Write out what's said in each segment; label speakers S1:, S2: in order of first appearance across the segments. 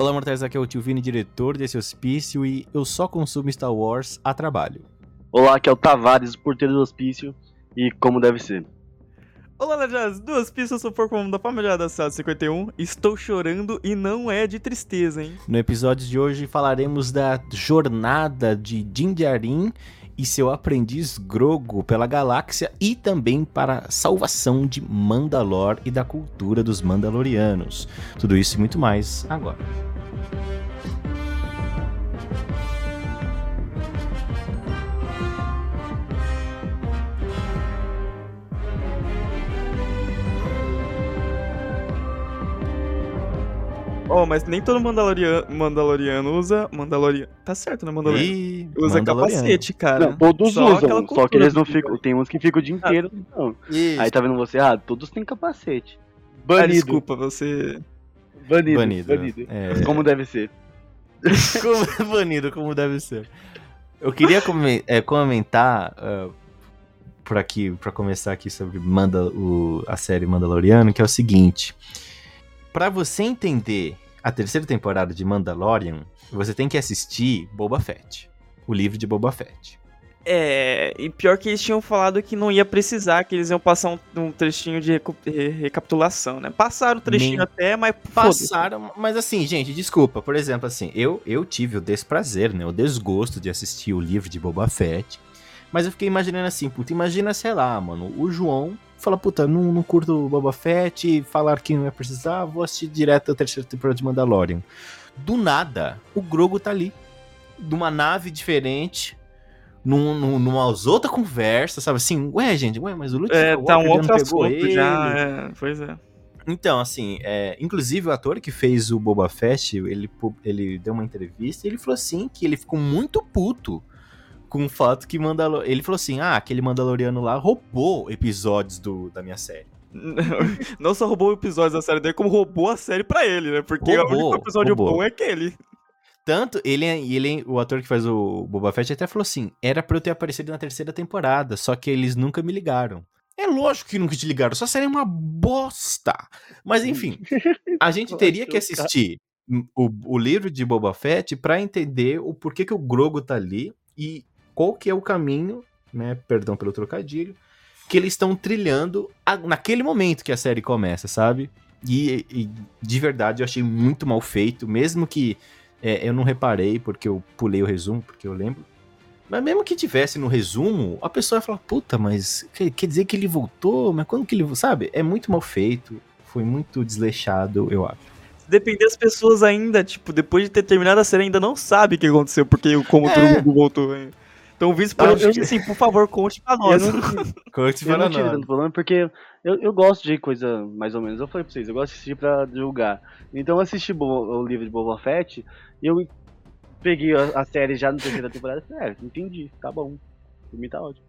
S1: Olá, mortais, aqui é o Tio Vini, diretor desse hospício, e eu só consumo Star Wars a trabalho.
S2: Olá, aqui é o Tavares, porteiro do hospício, e como deve ser.
S3: Olá, Lejas, duas pistas, sou porco da família da Cidade 51. Estou chorando e não é de tristeza, hein?
S1: No episódio de hoje falaremos da jornada de Din Djarin e seu aprendiz Grogo pela galáxia e também para a salvação de Mandalor e da cultura dos Mandalorianos. Tudo isso e muito mais agora.
S3: Oh, mas nem todo Mandaloriano, Mandaloriano usa. Mandaloriano. Tá certo, né? Mandaloriano.
S1: E
S3: Usa
S1: Mandaloriano.
S3: capacete, cara.
S2: Não, todos
S3: Só aquela
S2: usam, só que eles não ficam. Tem uns que ficam o dia inteiro, não.
S1: Isso.
S2: Aí tá vendo você? Ah, todos têm capacete.
S3: Ah,
S2: Banido.
S3: desculpa, você.
S2: Banido.
S1: Banido.
S2: Banido.
S1: É.
S2: Como deve ser.
S1: como, banido, como deve ser. Eu queria come- é, comentar ah, por aqui, pra começar aqui sobre Manda, o- a série Mandaloriano, que é o seguinte. Pra você entender a terceira temporada de Mandalorian, você tem que assistir Boba Fett. O livro de Boba Fett.
S3: É. E pior que eles tinham falado que não ia precisar, que eles iam passar um, um trechinho de re- recapitulação, né? Passaram o trechinho
S1: Nem
S3: até, mas.
S1: Passaram, mas assim, gente, desculpa. Por exemplo, assim, eu, eu tive o desprazer, né? O desgosto de assistir o livro de Boba Fett. Mas eu fiquei imaginando assim, puta, imagina, sei lá, mano, o João fala, puta, não, não curto o Boba Fett, falar que não ia precisar, vou assistir direto a terceira temporada de Mandalorian. Do nada, o Grogo tá ali. De uma nave diferente. Num, num, numa outra conversa, sabe assim? Ué, gente, ué, mas o Luke
S3: É, tá um outro assunto já. É, pois é.
S1: Então, assim, é, inclusive o ator que fez o Boba Fett, ele, ele deu uma entrevista e ele falou assim que ele ficou muito puto com o fato que Mandalor... Ele falou assim, ah, aquele Mandaloriano lá roubou episódios do, da minha série.
S3: Não só roubou episódios da série dele, como roubou a série pra ele, né? Porque o
S1: Roubou,
S3: único episódio
S1: roubou.
S3: bom é aquele.
S1: Tanto, ele, ele, o ator que faz o Boba Fett até falou assim, era pra eu ter aparecido na terceira temporada, só que eles nunca me ligaram. É lógico que nunca te ligaram, sua série é uma bosta. Mas enfim, a gente teria que assistir o, o livro de Boba Fett pra entender o porquê que o Grogo tá ali e qual que é o caminho, né, perdão pelo trocadilho, que eles estão trilhando a- naquele momento que a série começa, sabe? E, e de verdade eu achei muito mal feito, mesmo que é, eu não reparei porque eu pulei o resumo, porque eu lembro. Mas mesmo que tivesse no resumo, a pessoa ia falar, puta, mas quer, dizer que ele voltou? Mas quando que ele. Sabe? É muito mal feito. Foi muito desleixado, eu acho.
S3: Depender das pessoas ainda, tipo, depois de ter terminado a série, ainda não sabe o que aconteceu, porque como todo
S1: É.
S3: mundo voltou. hein? Então, vice
S2: Eu-
S3: por
S2: eu-
S3: assim, por favor, conte pra
S2: Eu
S3: nós.
S2: não,
S1: Como te
S2: eu não tive tanto problema porque eu, eu gosto de coisa mais ou menos. Eu falei pra vocês, eu gosto de assistir pra julgar. Então eu assisti o livro de Boba Fett e eu peguei a, a série já na terceira temporada e falei, é, entendi, tá bom. Pra mim tá ótimo.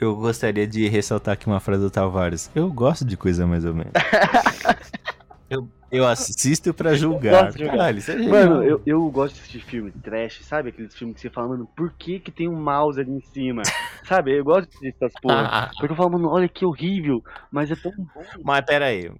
S1: Eu gostaria de ressaltar aqui uma frase do Tavares. Eu gosto de coisa mais ou menos. eu, eu assisto pra julgar.
S2: Julgar.
S1: Caralho, isso é.
S2: Mano, eu, eu gosto de assistir filme trash, sabe? Aqueles filmes que você fala, mano, por que que tem um mouse ali em cima? sabe? Eu gosto de assistir essas porra. Porque eu falo, mano, olha que horrível, mas é tão bom.
S1: Mas pera aí.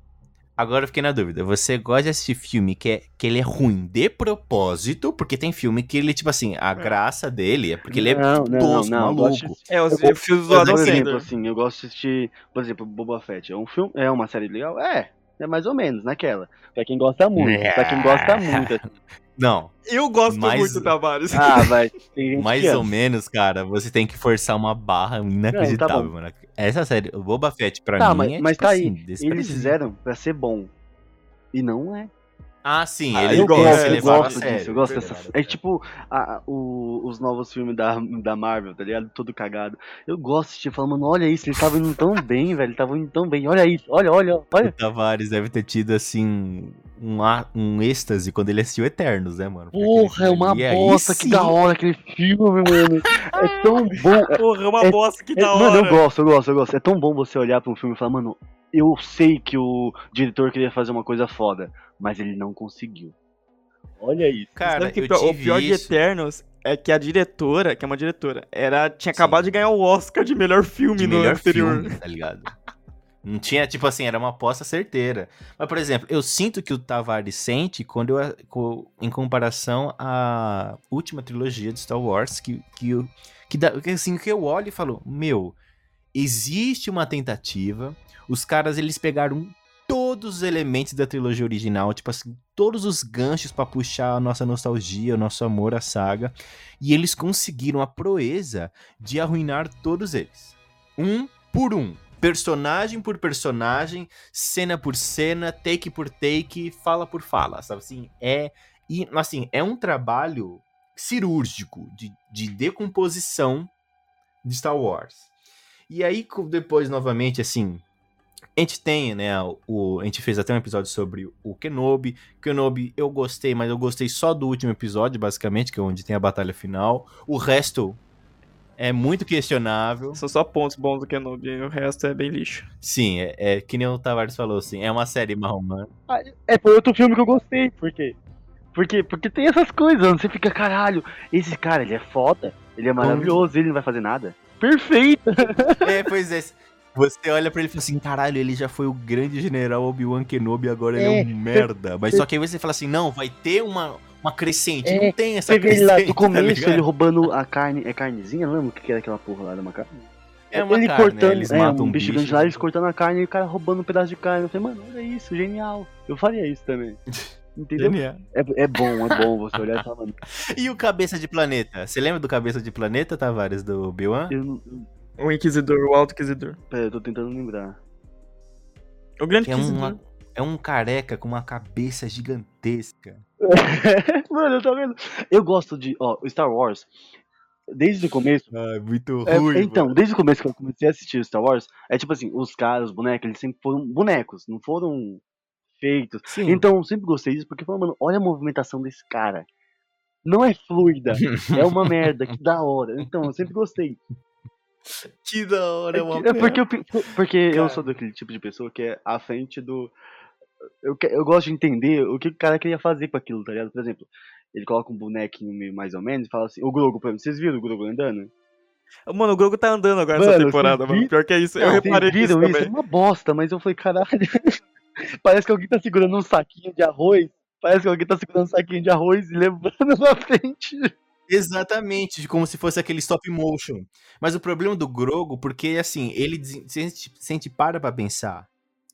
S1: Agora eu fiquei na dúvida. Você gosta de assistir filme que, é, que ele é ruim de propósito? Porque tem filme que ele, tipo assim, a graça dele é porque ele é
S2: Não, não,
S1: tosco,
S2: não, eu gosto
S1: maluco.
S2: de-
S3: É, os
S2: Eu-
S3: filmes do
S2: Por
S3: Adam
S2: exemplo,
S3: Sandler.
S2: assim, eu gosto de assistir, por exemplo, Boba Fett. É um filme, é uma série legal? É, é mais ou menos naquela. Pra quem gosta muito, pra quem gosta muito. assim.
S1: Não,
S3: Eu gosto
S1: Mas-
S3: muito, Tavares.
S2: Ah, vai.
S1: Mais ou menos, cara, você tem que forçar uma barra inacreditável,
S2: Não, tá
S1: mano. Essa série, o Boba Fett pra
S2: Tá,
S1: mim
S2: mas,
S1: é
S2: mas
S1: tipo
S2: tá
S1: assim,
S2: aí. Eles fizeram pra ser bom. E não é.
S1: Ah, sim,
S3: Ah,
S1: ele
S3: eu
S1: tem
S3: gosto,
S1: esse
S3: eu
S2: gosto
S1: sério,
S2: disso, eu gosto dessa. É tipo a- o- os novos filmes da, da Marvel, tá ligado? Tudo cagado. Eu gosto de assistir falando, mano, olha isso, eles estavam indo tão bem, velho. Estavam indo tão bem. Olha isso, olha, olha, olha.
S1: O Tavares deve ter tido, assim, um, um êxtase quando ele assistiu Eternos, né, mano?
S2: Porra, é uma
S1: ali,
S2: bosta, que
S1: sim.
S2: da hora aquele filme, mano. É tão bom.
S3: Porra, é uma
S2: É-
S3: bosta que
S2: É,
S3: da
S2: mano, eu
S3: hora.
S2: gosto, eu gosto, eu gosto. É tão bom você olhar pra um filme e falar, mano, eu sei que o diretor queria fazer uma coisa foda, mas ele não conseguiu. Olha isso.
S1: Cara,
S3: que
S1: eu
S3: pior- o pior de
S1: isso
S3: Eternos é que a diretora, que é uma diretora, era, tinha acabado de ganhar o Oscar de melhor filme
S1: de
S3: no
S1: melhor
S3: anterior.
S1: filme, tá ligado? Não tinha, tipo assim, era uma aposta certeira. Mas, por exemplo, eu sinto que o Tavares sente quando eu, em comparação à última trilogia de Star Wars, que, que, eu, que, assim, que eu olho e falo, meu, existe uma tentativa, os caras, eles pegaram todos os elementos da trilogia original, tipo assim, todos os ganchos pra puxar a nossa nostalgia, o nosso amor à saga, e eles conseguiram a proeza de arruinar todos eles. Um por um. Personagem por personagem, cena por cena, take por take, fala por fala, sabe assim? É, e, assim, é um trabalho cirúrgico de, de decomposição de Star Wars. E aí, depois, novamente, assim, a gente tem, né, o, a gente fez até um episódio sobre o Kenobi. Kenobi eu gostei, mas eu gostei só do último episódio, basicamente, que é onde tem a batalha final. O resto é muito questionável.
S3: São só pontos bons do Kenobi, o resto é bem lixo.
S1: Sim, é, é que nem o Tavares falou, assim, é uma série marromã.
S2: É, foi outro filme que eu gostei, por quê? Porque, porque tem essas coisas, onde você fica, caralho, esse cara, ele é foda, ele é maravilhoso, ele não vai fazer nada. Perfeito!
S1: É, pois é. Você olha pra ele e fala assim, caralho, ele já foi o grande general Obi-Wan Kenobi, agora ele é
S2: É,
S1: um merda. Mas só que aí você fala assim, não, vai ter uma, uma crescente.
S2: É,
S1: não tem essa
S2: Você vê ele
S1: crescente,
S2: lá no
S1: tá
S2: começo,
S1: ligado?
S2: ele roubando a carne, é carnezinha, não lembro o que era aquela porra lá da uma carne?
S1: É uma
S2: ele
S1: carne, né?
S2: cortando,
S1: Eles
S2: é,
S1: matam
S2: um
S1: um
S2: bicho
S1: bicho.
S2: grande lá, eles cortando a carne e o cara roubando um pedaço de carne. Eu falei, mano, olha isso, genial. Eu faria isso também. Entendeu?
S1: Genial.
S2: É, é bom, é bom você olhar e falar, mano,
S1: E o Cabeça de Planeta? Você lembra do Cabeça de Planeta, Tavares, do
S2: não. eu-
S3: O Inquisidor, o Alto Inquisidor.
S2: Pera, eu tô tentando lembrar.
S3: O Grande
S1: é,
S3: Inquisidor.
S1: uma, é um careca com uma cabeça gigantesca.
S2: mano, eu tô vendo. Eu gosto de. Ó, o Star Wars. Desde o começo.
S1: Ah, muito
S2: é,
S1: ruim.
S2: então, desde o começo que eu comecei a assistir o Star Wars, é tipo assim, os caras, os bonecos, eles sempre foram bonecos, não foram feitos.
S1: Sim.
S2: Então, eu sempre gostei disso, porque, mano, olha a movimentação desse cara. Não é fluida, é uma merda, que da hora. Então, eu sempre gostei.
S1: Que da hora,
S2: É,
S1: uma
S2: que- é porque eu, porque
S1: Cara.
S2: eu sou daquele tipo de pessoa que é à frente do. Eu, eu gosto de entender o que o cara queria fazer com aquilo, tá ligado? Por exemplo, ele coloca um bonequinho meio mais ou menos e fala assim: o Grogo, por exemplo, vocês viram o Grogo andando?
S3: Mano, o Grogu tá andando agora
S2: Mano,
S3: nessa temporada, mano. Pior que é isso. eu reparei
S2: viram isso? É
S3: também.
S2: uma bosta, mas eu falei, caralho. Parece que alguém tá segurando um saquinho de arroz. Parece que alguém tá segurando um saquinho de arroz e levando na frente.
S1: Exatamente, como se fosse aquele stop motion. Mas o problema do Grogo, porque assim, ele se a gente, se a gente para pra pensar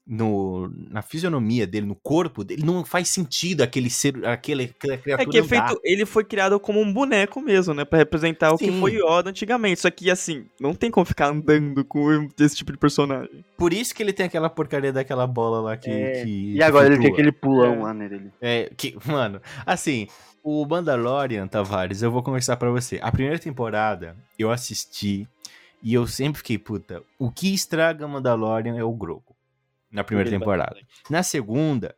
S1: no, na fisionomia dele, no corpo dele, não faz sentido aquele ser, aquele, aquela criatura
S3: É que é feito, ele foi criado como um boneco mesmo, né? Pra representar o que
S1: Sim.
S3: foi Yoda antigamente. Só que, assim, não tem como ficar andando com esse tipo de personagem.
S1: Por isso que ele tem aquela porcaria daquela bola lá que.
S2: É,
S1: que-
S2: E
S1: que
S2: agora ele tem aquele pulão
S3: É.
S2: lá nele.
S1: É, que, mano, assim, o Mandalorian, Tavares, eu vou conversar pra você. A primeira temporada eu assisti e eu sempre fiquei, puta, o que estraga Mandalorian é o Grogu. Na primeira
S2: Ele
S1: temporada. Na segunda,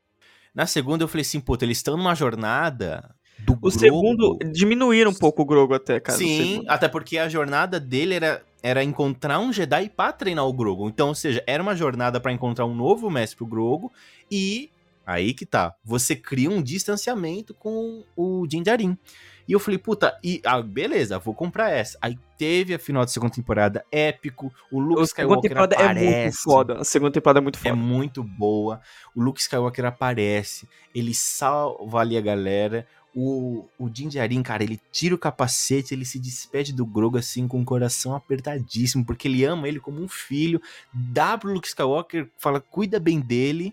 S1: na segunda eu falei assim, puta, eles estão numa jornada do
S3: O
S1: Grogu.
S3: segundo, diminuíram um pouco o Grogu até, cara.
S1: Sim, até porque a jornada dele era, era encontrar um Jedi pra treinar o Grogu. Então, ou seja, era uma jornada pra encontrar um novo mestre pro Grogu e aí que tá, você cria um distanciamento com o Din Djarin. E eu falei, puta, e ah, beleza, vou comprar essa. Aí teve a final da segunda temporada épico, o Luke
S3: A
S1: Skywalker
S3: temporada
S1: aparece.
S3: é muito foda. A segunda temporada é muito
S1: É
S3: foda.
S1: muito boa. O Luke Skywalker aparece, ele salva ali a galera. O, o Din Djarin, cara, ele tira o capacete, ele se despede do Grogu assim com o coração apertadíssimo, porque ele ama ele como um filho. Dá pro Luke Skywalker, fala, cuida bem dele.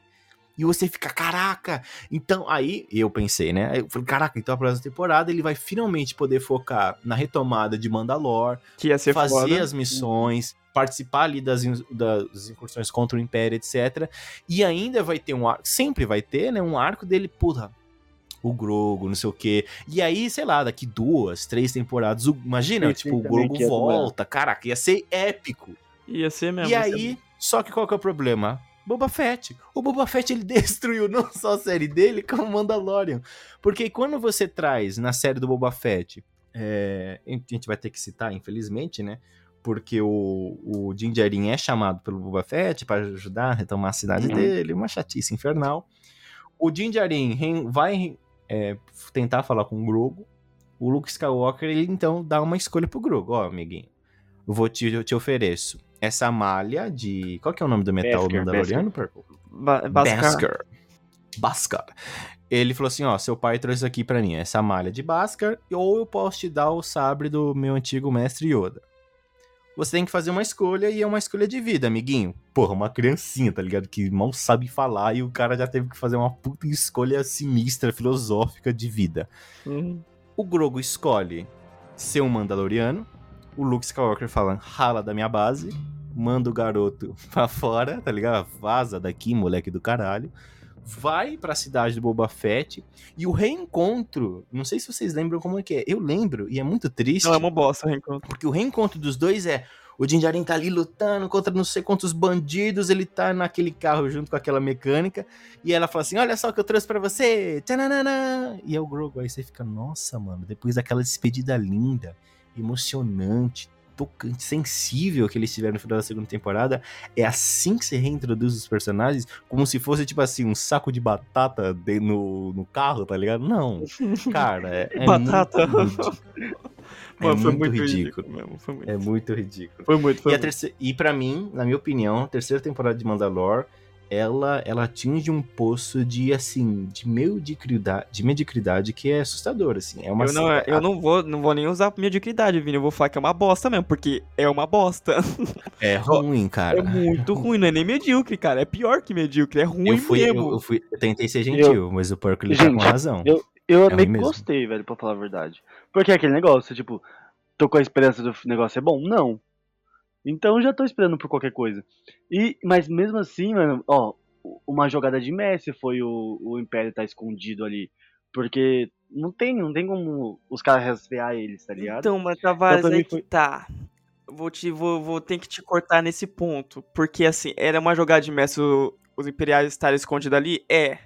S1: E você fica, caraca! Então, aí eu pensei, né? Eu falei, caraca, então a próxima temporada ele vai finalmente poder focar na retomada de Mandalore,
S3: Que ia ser
S1: fazer
S3: foda.
S1: as missões, participar ali das, das incursões contra o Império, etc. E ainda vai ter um arco, sempre vai ter, né? Um arco dele, puta, o Grogo, não sei o quê. E aí, sei lá, daqui duas, três temporadas, o- imagina,
S2: Sim,
S1: tipo,
S2: sim,
S1: o Grogo volta, caraca, ia ser épico.
S3: Ia ser mesmo.
S1: e
S3: ser
S1: aí, só que qual que é o problema? Boba Fett. O Boba Fett ele destruiu não só a série dele, como o Mandalorian. Porque quando você traz na série do Boba Fett, é, a gente vai ter que citar, infelizmente, né? Porque o, o Din Djarin é chamado pelo Boba Fett para ajudar a retomar a cidade
S2: Uhum.
S1: dele, uma chatice infernal. O Din Djarin vai é, tentar falar com o Grogu. O Luke Skywalker, ele então dá uma escolha pro Grogu. Ó, amiguinho, eu vou te, eu te ofereço essa malha de. Qual que é o nome do metal
S2: Beskar,
S1: mandaloriano, Purple?
S3: Ba Bhaskar.
S1: Bhaskar. Bhaskar. Ele falou assim: ó, seu pai trouxe isso aqui pra mim, essa malha de Bhaskar, ou eu posso te dar o sabre do meu antigo mestre Yoda. Você tem que fazer uma escolha e é uma escolha de vida, amiguinho. Porra, uma criancinha, tá ligado? Que mal sabe falar e o cara já teve que fazer uma puta escolha sinistra, filosófica de vida.
S3: Uhum.
S1: O Grogu escolhe ser um Mandaloriano. O Luke Skywalker fala: rala da minha base, manda o garoto pra fora, tá ligado? Vaza daqui, moleque do caralho. Vai pra cidade do Boba Fett e o reencontro. Não sei se vocês lembram como é que é. Eu lembro, e é muito triste.
S3: Não, é uma bosta o reencontro.
S1: Porque o reencontro dos dois é. O Din Djarin tá ali lutando contra não sei quantos bandidos, ele tá naquele carro junto com aquela mecânica, e ela fala assim, olha só o que eu trouxe pra você, tchananana. E é o Grogu, aí você fica, nossa, mano, depois daquela despedida linda, emocionante, tocante, sensível que eles tiveram no final da segunda temporada, é assim que você reintroduz os personagens, como se fosse, tipo assim, um saco de batata de- no, no carro, tá ligado? Não, cara, é, é
S3: Batata.
S1: muito. É
S3: Mano, foi
S1: muito
S3: muito
S1: ridículo.
S3: Foi muito.
S1: É muito ridículo.
S3: Foi muito, foi
S1: E,
S3: muito.
S1: terceira, e para mim, na minha opinião, a terceira temporada de Mandalore, ela, ela atinge um poço de, assim, de mediocridade, de mediocridade que é assustador, assim. É uma
S3: Eu não, eu não vou, não vou nem usar mediocridade, Vini. Eu vou falar que é uma bosta mesmo, porque é uma bosta.
S1: É ruim, cara.
S3: É muito ruim, não é nem medíocre, cara. É pior que medíocre, é ruim
S1: eu, fui, eu,
S3: mesmo.
S1: eu fui, eu tentei ser gentil, mas o porco ele tá com razão.
S2: eu- Eu
S1: É
S2: nem gostei, velho, pra falar a verdade. Porque é aquele negócio, tipo, tô com a esperança do negócio é bom? Não. Então já tô esperando por qualquer coisa. E, mas mesmo assim, mano, ó, uma jogada de Messi foi o, o Império tá escondido ali. Porque não tem, não tem como os caras rastrear eles, tá ligado?
S3: Então, mas Tavares,
S2: pra mim
S3: aí que
S2: foi-
S3: tá. Vou, te, vou, vou ter que te cortar nesse ponto. Porque, assim, era uma jogada de Messi o- os Imperiais estarem escondidos ali? É.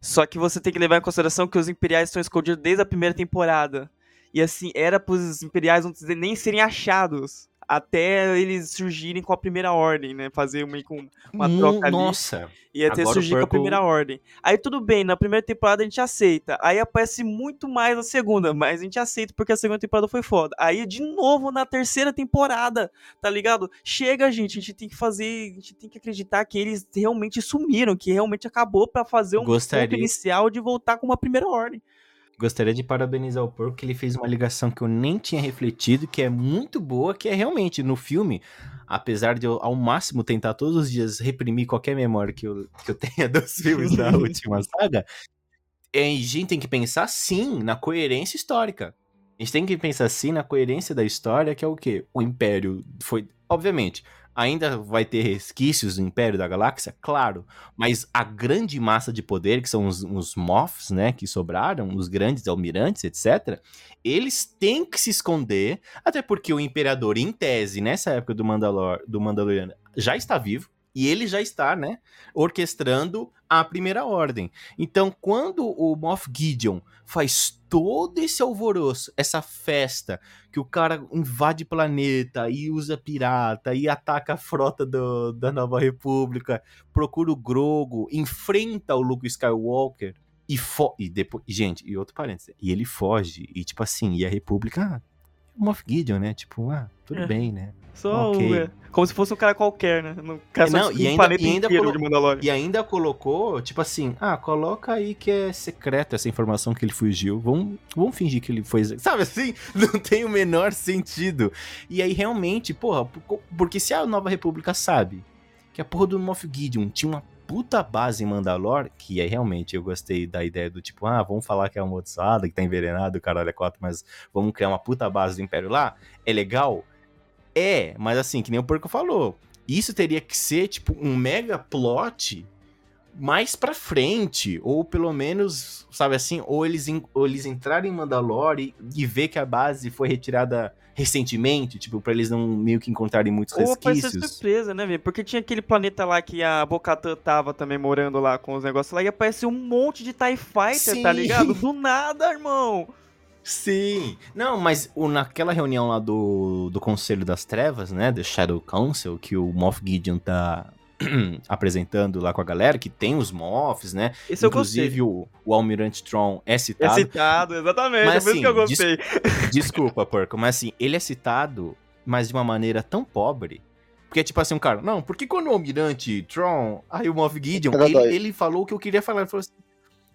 S3: Só que você tem que levar em consideração que os Imperiais estão escondidos desde a primeira temporada. E, assim, era pros Imperiais não nem serem achados. Até eles surgirem com a primeira ordem, né? Fazer meio com uma
S1: Hum,
S3: troca ali.
S1: Nossa,
S3: Ia ter
S1: Agora o
S3: surgir com a primeira ordem. Aí tudo bem, na primeira temporada a gente aceita. Aí aparece muito mais na segunda, mas a gente aceita porque a segunda temporada foi foda. Aí de novo na terceira temporada, tá ligado? Chega, gente, a gente tem que fazer, a gente tem que acreditar que eles realmente sumiram, que realmente acabou pra fazer um
S1: Gostaria-
S3: ponto inicial de voltar com uma primeira ordem.
S1: Gostaria de parabenizar o porco que ele fez uma ligação que eu nem tinha refletido, que é muito boa, que é realmente no filme, apesar de eu ao máximo tentar todos os dias reprimir qualquer memória que eu, que eu tenha dos filmes da última saga, é, a gente tem que pensar sim na coerência histórica. A gente tem que pensar sim na coerência da história, que é o quê? O Império foi. Obviamente, ainda vai ter resquícios do Império da Galáxia? Claro. Mas a grande massa de poder, que são os, os Moffs, né, que sobraram, os grandes almirantes, etc., eles têm que se esconder, até porque o Imperador, em tese, nessa época do, Mandalor, do Mandaloriano, já está vivo, e ele já está, né, orquestrando a Primeira Ordem. Então, quando o Moff Gideon faz todo esse alvoroço, essa festa, que o cara invade planeta e usa pirata e ataca a frota do- da Nova República, procura o Grogo, enfrenta o Luke Skywalker e, e depois, gente, e outro parênteses, e ele foge e tipo assim, e a República, ah, Moff Gideon, né? Tipo, ah, tudo
S3: É.
S1: bem, né?
S3: Só
S1: Ok.
S3: o- é, como se fosse um cara qualquer, né? Um cara
S1: Não, e
S3: o
S1: ainda-
S3: planeta
S1: e ainda colo-. E ainda colocou, tipo assim, ah, coloca aí que é secreto essa informação que ele fugiu. Vamos, vamos fingir que ele foi. Sabe assim? Não tem o menor sentido. E aí, realmente, porra, por- porque se a Nova República sabe que a porra do Moff Gideon tinha uma puta base em Mandalore, que é realmente, eu gostei da ideia do tipo, ah, vamos falar que é uma moçada que tá envenenado, caralho, é quatro, mas vamos criar uma puta base do Império lá, é legal? É, mas assim, que nem o Porco falou, isso teria que ser, tipo, um mega plot mais pra frente, ou pelo menos, sabe assim, ou eles, ou eles entrarem em Mandalore e, e ver que a base foi retirada recentemente, tipo, pra eles não meio que encontrarem muitos
S3: Ou aparecer
S1: resquícios.
S3: surpresa, né, velho? Porque tinha aquele planeta lá que a Bocatan tava também morando lá com os negócios lá e apareceu um monte de TIE Fighter, tá
S1: Sim.
S3: ligado? Do nada, irmão.
S1: Sim. Não, mas o- naquela reunião lá do, do Conselho das Trevas, né, do Shadow Council, que o Moff Gideon tá apresentando lá com a galera, que tem os Moffs, né?
S3: Esse eu
S1: Inclusive o, o Almirante Tron é
S3: gostei. É
S1: citado.
S3: citado, exatamente.
S1: Mas
S3: é por isso que eu
S1: assim,
S3: gostei.
S1: Desculpa, porco, mas assim, ele é citado mas de uma maneira tão pobre. Porque é tipo assim, um cara, não, porque quando o Almirante Tron, aí o Moff Gideon, ele, ele falou o que eu queria falar. Ele falou assim,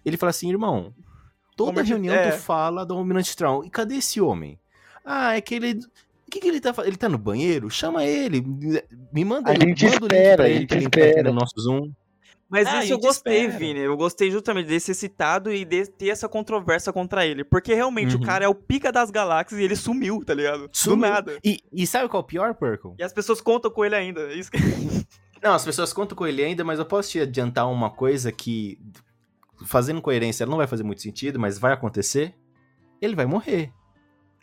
S1: ele falou assim irmão, toda
S3: Almirante-
S1: reunião
S3: é.
S1: tu fala do Almirante Tron, e cadê esse homem? Ah, é que ele... O que, que ele tá fazendo? Ele tá no banheiro? Chama ele. Me manda,
S2: A gente
S1: manda o link
S2: espera,
S1: pra
S2: a
S1: ele
S2: gente
S1: pra ele
S2: espera.
S1: no nosso Zoom.
S3: Mas
S1: Ah,
S3: isso eu gostei,
S1: espera.
S3: Vini. Eu gostei justamente de ser citado e de ter essa controvérsia contra ele. Porque realmente
S1: Uhum.
S3: o cara é o pica das galáxias e ele sumiu, tá ligado?
S1: Sumiu.
S3: Do nada.
S1: E, e sabe qual é o pior, Perkle?
S3: E as pessoas contam com ele ainda. Isso que...
S1: Não, as pessoas contam com ele ainda, mas eu posso te adiantar uma coisa que, fazendo coerência, não vai fazer muito sentido, mas vai acontecer. Ele vai morrer.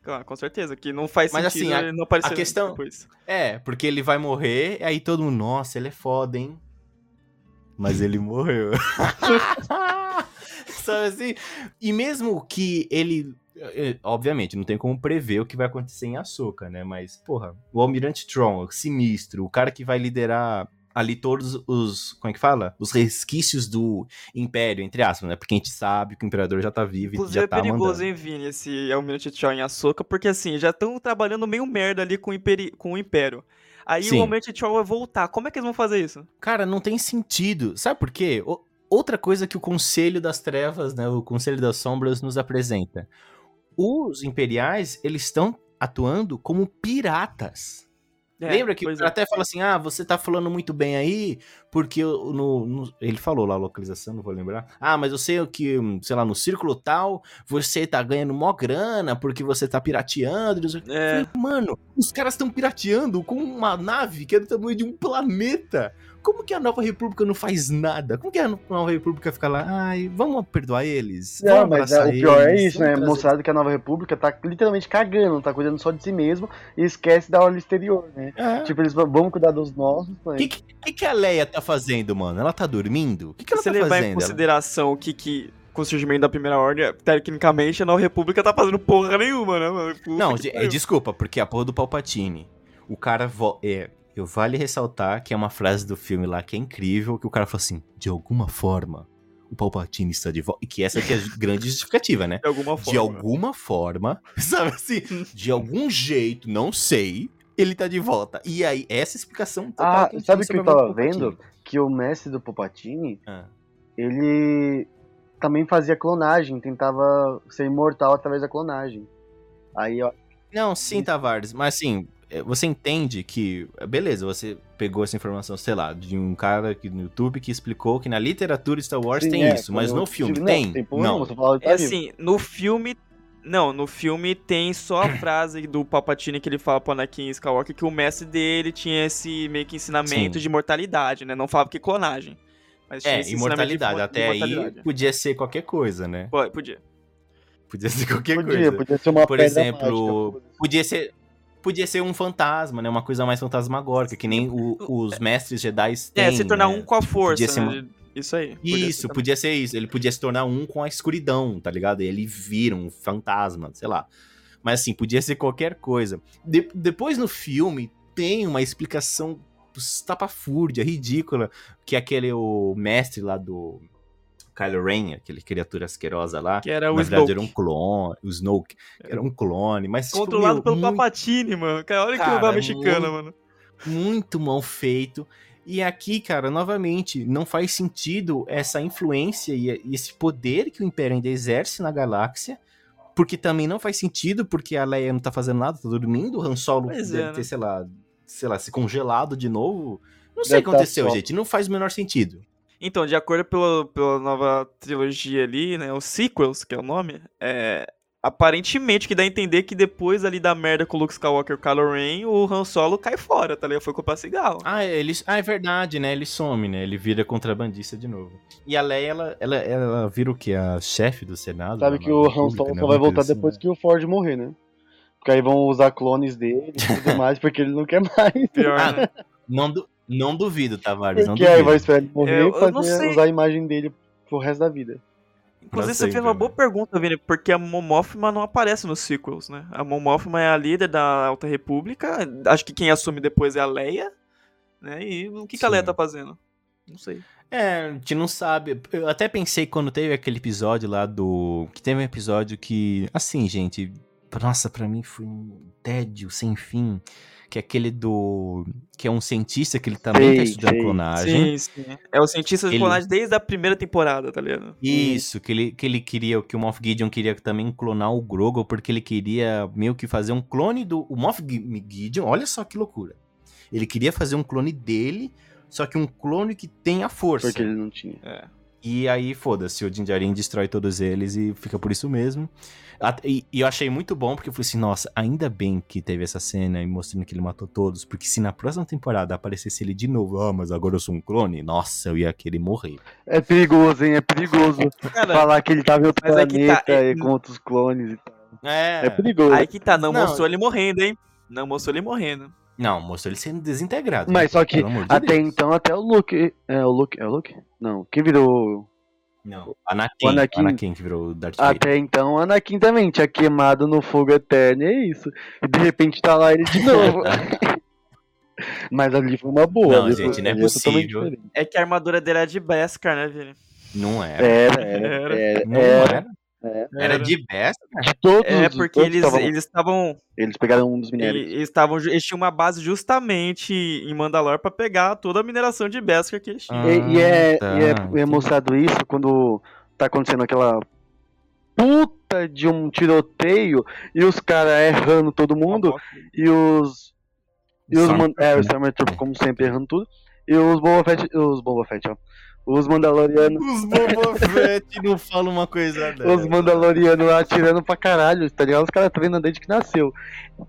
S3: Ah, com certeza, que não faz
S1: Mas,
S3: sentido
S1: assim, a-
S3: ele não aparecer
S1: a questão-
S3: depois.
S1: É, porque ele vai morrer, aí todo mundo, nossa, ele é foda, hein? Mas ele morreu. Sabe assim? E mesmo que ele. eh, Obviamente, não tem como prever o que vai acontecer em Ahsoka, né? Mas, porra, o Almirante Tron, o sinistro, o cara que vai liderar ali todos os. Como é que fala? Os resquícios do Império, entre aspas, né? Porque a gente sabe que o Imperador já tá vivo e
S3: Inclusive
S1: já
S3: é
S1: tá
S3: perigoso,
S1: mandando.
S3: hein, Vini, esse Almirante Tron em Ahsoka, porque assim, já estão trabalhando meio merda ali com o, Imperi- com o Império. Aí
S1: Sim.
S3: o Almirante Tron vai voltar. Como é que eles vão fazer isso?
S1: Cara, não tem sentido. Sabe por quê? O- outra coisa que o Conselho das Trevas, né, o Conselho das Sombras nos apresenta. Os imperiais, eles estão atuando como piratas.
S3: É,
S1: Lembra que
S3: é.
S1: até fala assim: "Ah, você tá falando muito bem aí, porque no, no- ele falou lá a localização, não vou lembrar. Ah, mas eu sei que, hum, sei lá, no círculo tal, você tá ganhando mó grana porque você tá pirateando, não sei o quê."
S3: É.
S1: Falei, Mano, os caras estão pirateando com uma nave que é do tamanho de um planeta. Como que a Nova República não faz nada? Como que a Nova República fica lá? Ai, vamos perdoar eles?
S2: Não,
S1: vamos
S2: mas é, o pior é
S1: eles,
S2: isso, né?
S1: trazer-
S2: Mostrado que a Nova República tá literalmente cagando, tá cuidando só de si mesmo e esquece da hora exterior, né?
S1: É.
S2: Tipo, eles vão- vamos cuidar dos nossos,
S1: O
S2: mas...
S1: que, que, que a Leia tá fazendo, mano? Ela tá dormindo? O que, que ela
S3: Se
S1: tá
S3: levar em
S1: fazendo? Ela-
S3: consideração o que, que com o surgimento da Primeira Ordem, tecnicamente a Nova República tá fazendo porra nenhuma, né, mano? Puta
S1: Não, de- é, desculpa, porque a porra do Palpatine. O cara. vo- É, eu vale ressaltar que é uma frase do filme lá que é incrível, que o cara fala assim: de alguma forma, o Palpatine está de volta. E que essa aqui é a grande justificativa, né?
S3: De alguma forma.
S1: De alguma forma, sabe assim? De algum jeito, não sei, ele tá de volta. E aí, essa explicação total
S2: Ah,
S1: que
S2: sabe o que eu tava vendo? Que o mestre do Palpatine,
S1: Ah.
S2: ele também fazia clonagem, tentava ser imortal através da clonagem. Aí, ó,
S1: Não, sim, Tavares, mas assim, você entende que, beleza, você pegou essa informação, sei lá, de um cara aqui no YouTube que explicou que na literatura Star Wars
S2: sim,
S1: tem
S2: é,
S1: isso, mas no filme
S2: não,
S1: tem?
S2: Tem
S1: Não.
S2: falava que
S3: É assim, no filme. Não, no filme tem só a frase do Palpatine que ele fala pro Anakin Skywalker que o mestre dele tinha esse meio que ensinamento
S1: Sim.
S3: de imortalidade, né? Não falava que clonagem. Mas tinha
S1: É,
S3: esse de
S1: imortalidade.
S3: imor-
S1: Até aí
S3: imortalidade.
S1: podia ser qualquer coisa, né?
S3: Pô, Podia.
S1: Podia ser qualquer
S2: Podia,
S1: coisa.
S2: podia ser uma
S1: Por exemplo,
S2: mágica,
S1: podia ser. Podia ser um fantasma, né? Uma coisa mais fantasmagórica, que nem o- os mestres Jedi têm.
S3: É, se tornar
S1: né?
S3: um com a força.
S1: Podia ser
S3: né?
S1: uma-
S3: Isso aí. podia ser
S1: Isso,
S3: também.
S1: podia ser isso. Ele podia se tornar um com a escuridão, tá ligado? Ele vira um fantasma, sei lá. Mas assim, podia ser qualquer coisa. De- depois no filme tem uma explicação estapafúrdia, ridícula, que é aquele o mestre lá do Kylo Ren, aquele criatura asquerosa lá.
S3: Que era o
S1: na verdade era um
S3: Snoke.
S1: clone, o Snoke, era um clone, mas tipo,
S3: Controlado
S1: meu,
S3: pelo
S1: muito-
S3: Papatini, mano. Cara, olha que
S1: Cara,
S3: novela mexicana,
S1: muito-
S3: mano.
S1: muito mal feito. E aqui, cara, novamente, não faz sentido essa influência e esse poder que o Império ainda exerce na galáxia. Porque também não faz sentido, porque a Leia não tá fazendo nada, tá dormindo. O Han Solo
S3: Pois
S1: deve
S3: é,
S1: ter,
S3: né?
S1: sei lá, sei lá, se congelado de novo. Não sei o que
S2: tá
S1: aconteceu,
S2: só.
S1: gente. Não faz o menor sentido.
S3: Então, de acordo pela, pela nova trilogia ali, né, os sequels, que é o nome, é, aparentemente que dá a entender que depois ali da merda com o Luke Skywalker e o Kylo Ren, o Han Solo cai fora, tá ligado? Foi comprar cigarro.
S1: Ah, ele, ah, é verdade, né? Ele some, né? Ele vira contrabandista de novo. E a Leia, ela, ela, ela vira o quê? A chefe do Senado?
S2: Sabe que o Han Solo
S1: né?
S2: só vai voltar
S1: assim,
S2: depois
S1: né?
S2: que o Ford morrer, né? Porque aí vão usar clones dele e tudo mais, porque ele não quer mais.
S3: Pior,
S1: Ah,
S3: né?
S1: Não, du- não duvido, Tavares, não
S2: Porque aí vai
S1: duvido.
S2: esperar ele morrer
S3: Eu-
S2: e
S3: eu não
S2: fazer,
S3: sei.
S2: usar a imagem dele pro resto da vida.
S3: Inclusive, você fez uma
S1: né?
S3: boa pergunta, Vini, porque a Mon Mothma não aparece nos sequels, né? A Mon Mothma é a líder da Alta República, acho que quem assume depois é a Leia, né? E o que, que a. Leia tá fazendo? Não sei.
S1: É, a gente não sabe. Eu até pensei quando teve aquele episódio lá do. Que teve um episódio que. Assim, gente. Nossa, pra mim foi um tédio sem fim. Que é aquele do. que é um cientista que ele também tá
S2: Sei,
S1: estudando
S2: sei.
S1: clonagem.
S3: Sim, sim. É o cientista de
S1: Ele-
S3: clonagem desde a primeira temporada, tá ligado?
S1: Isso, que ele, que ele queria, que o Moff Gideon queria também clonar o Grogu, porque ele queria meio que fazer um clone do. O Moff Gi- Gideon, olha só que loucura. Ele queria fazer um clone dele, só que um clone que tenha força.
S2: Porque ele não tinha.
S3: É.
S1: E aí, foda-se, o Jinjarin destrói todos eles e fica por isso mesmo. E, e eu achei muito bom, porque eu falei assim, nossa, ainda bem que teve essa cena e mostrando que ele matou todos, porque se na próxima temporada aparecesse ele de novo, ah, mas agora eu sou um clone, nossa, eu ia querer morrer.
S2: É perigoso, hein? É perigoso
S3: Cara,
S2: falar que ele tava em outro
S3: é que tá,
S2: planeta
S3: é-
S2: e com outros clones e tal.
S1: É.
S2: É perigoso.
S3: aí que tá, não,
S1: Não.
S3: mostrou ele morrendo, hein? Não mostrou ele morrendo.
S1: Não, mostrou ele sendo desintegrado.
S2: Mas só que
S1: Pelo amor de
S2: até
S1: Deus.
S2: então, até o Luke. É o Luke. É o Luke? Não. Quem virou.
S1: Não, Anakin,
S2: O Anakin-
S1: Anakin. que virou Darth Vader.
S2: Até então, o Anakin também tinha queimado no fogo eterno. E é isso. E de repente tá lá ele de novo. Mas ali foi uma boa.
S1: Não, gente,
S2: foi-
S1: não é
S2: totalmente
S1: possível.
S3: É que a armadura dele é de Beskar, né, Vini?
S1: Não era.
S2: Era, era,
S3: Era.
S2: era.
S1: Não
S2: era,
S1: era.
S2: Era.
S1: Era de besta.
S2: De todos
S3: É,
S2: os-
S3: porque
S2: todos
S3: eles
S2: tavam-
S3: eles estavam.
S2: eles pegaram um dos minérios.
S3: Eles estavam. Eles tinham uma base justamente em Mandalor pra pegar toda a mineração de Beskar que eles tinham.
S1: Ah,
S2: E, e é,
S1: tá,
S2: e é- é mostrado isso quando tá acontecendo aquela puta de um tiroteio e os caras errando todo mundo e os. E os, man, é, o Stormtrooper, como sempre, errando tudo. E os Boba Fett. Os Boba Fett, ó. Os Mandalorianos.
S1: Os Boba Fett não falam uma coisa dessa.
S2: Os Mandalorianos lá atirando pra caralho, tá ligado? Os caras treinam desde que nasceu.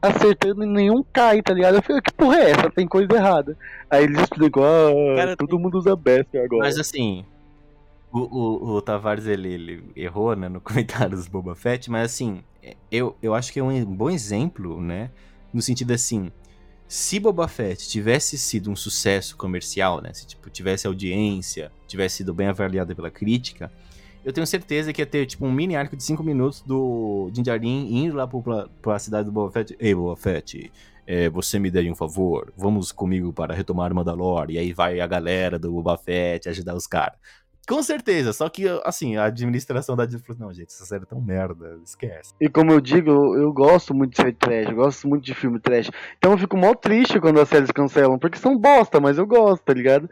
S2: Acertando e nenhum cai, tá ligado? Eu falei, que porra é essa? Tem coisa errada. Aí eles explicam, ah,
S3: Cara,
S2: todo mundo usa Beskar agora.
S1: Mas assim, o, o, o Tavares ele, ele errou né, no comentário dos Boba Fett, mas assim, eu, eu acho que é um bom exemplo, né? No sentido assim, se Boba Fett tivesse sido um sucesso comercial, né? Se tipo, tivesse audiência, tivesse sido bem avaliada pela crítica, eu tenho certeza que ia ter tipo um mini arco de 5 minutos do Din indo lá pra, pra cidade do Boba Fett. Ei, Boba Fett, é, você me daria um favor? Vamos comigo para retomar Mandalore. E aí vai a galera do Boba Fett ajudar os caras. Com certeza, só que, assim, a administração da Disney falou, não, gente, essa série é tão merda, esquece.
S2: E como eu digo, eu, eu gosto muito de série trash, eu gosto muito de filme trash. Então eu fico mó triste quando as séries cancelam, porque são bosta, mas eu gosto, tá ligado?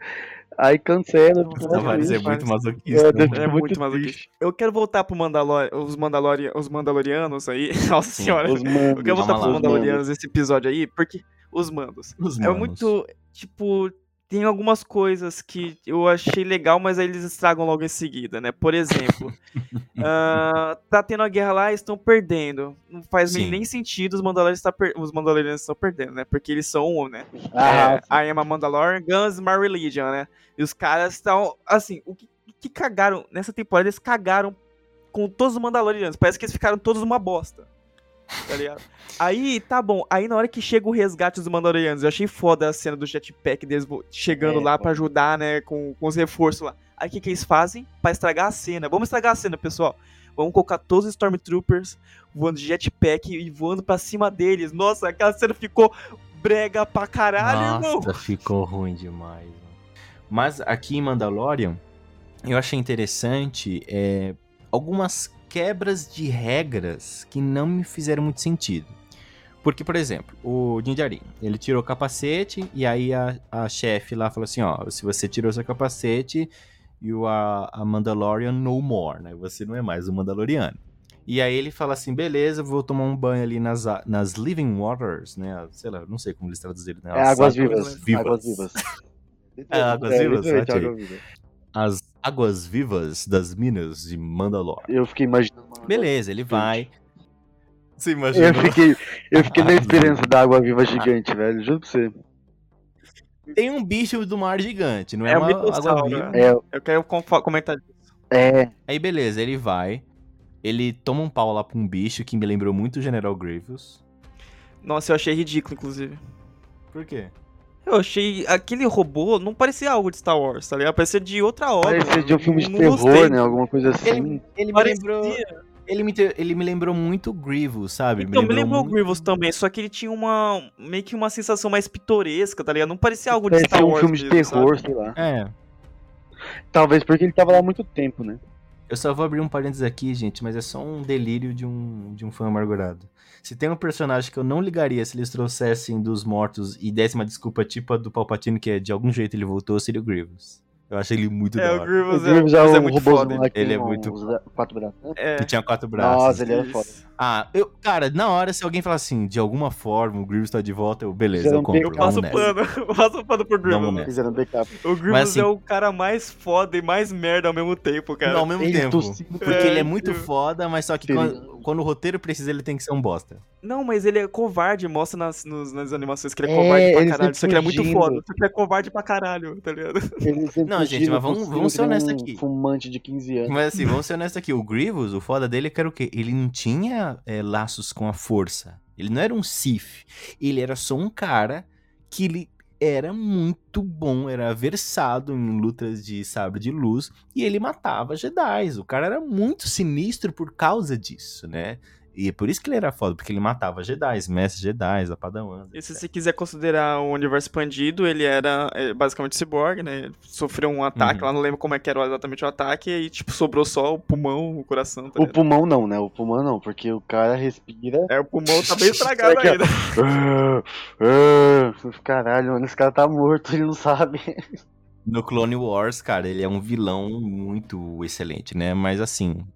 S2: Aí cancela,
S1: Tavares é muito
S2: É,
S1: masoquista.
S2: deve
S1: né?
S3: É
S2: muito
S3: muito masoquista. Eu quero voltar pro Mandalor, os, Mandalori, os Mandalorianos aí. Nossa
S1: Sim,
S3: senhora.
S2: Os mandos,
S3: Eu quero voltar
S1: lá.
S2: os
S3: Mandalorianos nesse episódio aí, porque os mandos.
S1: Os
S3: É
S1: manos.
S3: muito. Tipo, tem algumas coisas que eu achei legal, mas aí eles estragam logo em seguida, né? Por exemplo, ah, tá tendo a guerra lá e estão perdendo. Não faz
S1: Sim.
S3: nem sentido os Mandalorianos, tá per- os Mandalorianos estão perdendo, né? Porque eles são um, né?
S2: Ah,
S3: é, I am a Mandalorian, Guns My Religion, né? E os caras estão. Assim, o que, que cagaram. Nessa temporada eles cagaram com todos os Mandalorianos. Parece que eles ficaram todos uma bosta. Tá ligado? Aí, tá bom. Aí na hora que chega o resgate dos Mandalorianos, eu achei foda a cena do jetpack deles chegando
S2: É,
S3: lá
S2: pô.
S3: pra ajudar, né? Com, com os reforços lá. Aí o que, que eles fazem? Pra estragar a cena. Vamos estragar a cena, pessoal. Vamos colocar todos os Stormtroopers voando de jetpack e voando pra cima deles. Nossa, aquela cena ficou brega pra caralho, irmão.
S1: Nossa, ficou ruim demais. mano. Mas aqui em Mandalorian, eu achei interessante é, algumas quebras de regras que não me fizeram muito sentido. Porque, por exemplo, o Din Djarin, ele tirou o capacete e aí a, a chefe lá falou assim, ó, se você tirou seu capacete, you are a Mandalorian no more, né? Você não é mais um Mandaloriano. E aí ele fala assim, beleza, vou tomar um banho ali nas, nas Living Waters, né? Sei lá, não sei como eles traduziram. Né?
S2: É
S1: As
S2: águas
S1: águas
S2: vivas. Águas vivas.
S1: É, águas
S2: É,
S1: vivas,
S2: literalmente,
S1: ok.
S2: água viva.
S1: As águas vivas das minas de Mandalore.
S2: Eu fiquei imaginando.
S1: Beleza, ele vai. Você
S2: Eu
S1: imagina?
S2: fiquei, eu fiquei na esperança da água viva gigante, velho. Juro pra você.
S1: Tem um bicho do mar gigante, não é,
S3: É um
S1: uma água viva.
S3: né?
S2: É,
S3: Eu quero com- comentar
S2: é.
S1: Aí beleza, ele vai. Ele toma um pau lá pra um bicho que me lembrou muito o General Grievous.
S3: Nossa, eu achei ridículo, inclusive.
S1: Por quê?
S3: Eu achei. Aquele robô não parecia algo de Star Wars, tá ligado? Parecia de outra obra.
S2: Parecia de um filme de terror,
S3: gostei.
S2: né? Alguma coisa assim.
S1: Ele, ele me
S3: Parecia.
S1: lembrou. Ele me, te- ele me lembrou muito o Grievous, sabe?
S3: Então, me lembrou o
S1: muito-
S3: Grievous também, só que ele tinha uma. meio que uma sensação mais pitoresca, tá ligado? Não parecia algo de
S2: Parecia
S3: Star
S2: um
S3: Wars.
S2: filme de
S3: mesmo,
S2: terror,
S3: sabe?
S2: sei lá.
S1: É.
S2: Talvez porque ele tava lá há muito tempo, né?
S1: Eu só vou abrir um parênteses aqui, gente, mas é só um delírio de um, de um fã amargurado. Se tem um personagem que eu não ligaria se eles trouxessem dos mortos e dessem uma desculpa tipo a do Palpatine, que é de algum jeito ele voltou, seria o Grievous. Eu achei ele muito
S3: É,
S1: da
S3: o
S1: hora.
S3: Grievous
S2: O Grievous
S3: é,
S2: é
S3: é
S2: o
S3: muito
S2: robôzão
S3: foda.
S1: Ele é muito-
S2: quatro braços. né?
S3: É.
S1: Que tinha quatro braços.
S2: Nossa, ele era foda.
S1: Ah, eu, cara, na hora, se alguém falar assim, de alguma forma o Grievous tá de volta, eu, beleza, eu compro.
S3: Eu passo o pano, eu passo o pano pro Grievous. Né?
S2: Fizeram backup.
S3: O Grievous
S1: Mas, assim-
S3: é o cara mais foda e mais merda ao mesmo tempo, cara.
S1: Não, ao mesmo
S2: Ele
S1: tempo.
S2: tossindo
S1: Porque
S3: É,
S1: ele é muito foda, mas só que quando, quando o roteiro precisa, ele tem que ser um bosta.
S3: Não, mas ele é covarde, mostra nas, nos- nas animações que ele é,
S2: É,
S3: covarde pra caralho. Só que ele é muito foda. Só que ele é covarde pra caralho, tá ligado?
S2: Ele
S1: Não, gente, mas vamos- vamos ser honestos
S2: um
S1: aqui.
S2: Fumante de 15 anos.
S1: Mas assim, vamos ser honestos aqui. O Grievous, o foda dele é que era o quê? Ele não tinha é, laços com a força. Ele não era um Sith. Ele era só um cara que ele era muito bom, era versado em lutas de sabre de luz e ele matava Jedi. O cara era muito sinistro por causa disso, né? E é por isso que ele era foda, porque ele matava Jedi, mestres Jedi, a.
S3: E se você quiser considerar o universo expandido, ele era é, basicamente cyborg, né? Ele sofreu um ataque,
S1: Uhum.
S3: lá não lembro como é que era exatamente o ataque, e aí, tipo, sobrou só o pulmão, o coração, tá
S2: O
S3: ligado?
S2: pulmão não, né? O pulmão não, porque o cara respira.
S3: É, o pulmão tá bem estragado
S2: ó.
S3: ainda.
S2: Ah, ah, Caralho, mano, esse cara tá morto, ele não sabe.
S1: No Clone Wars, cara, ele é um vilão muito excelente, né? Mas assim,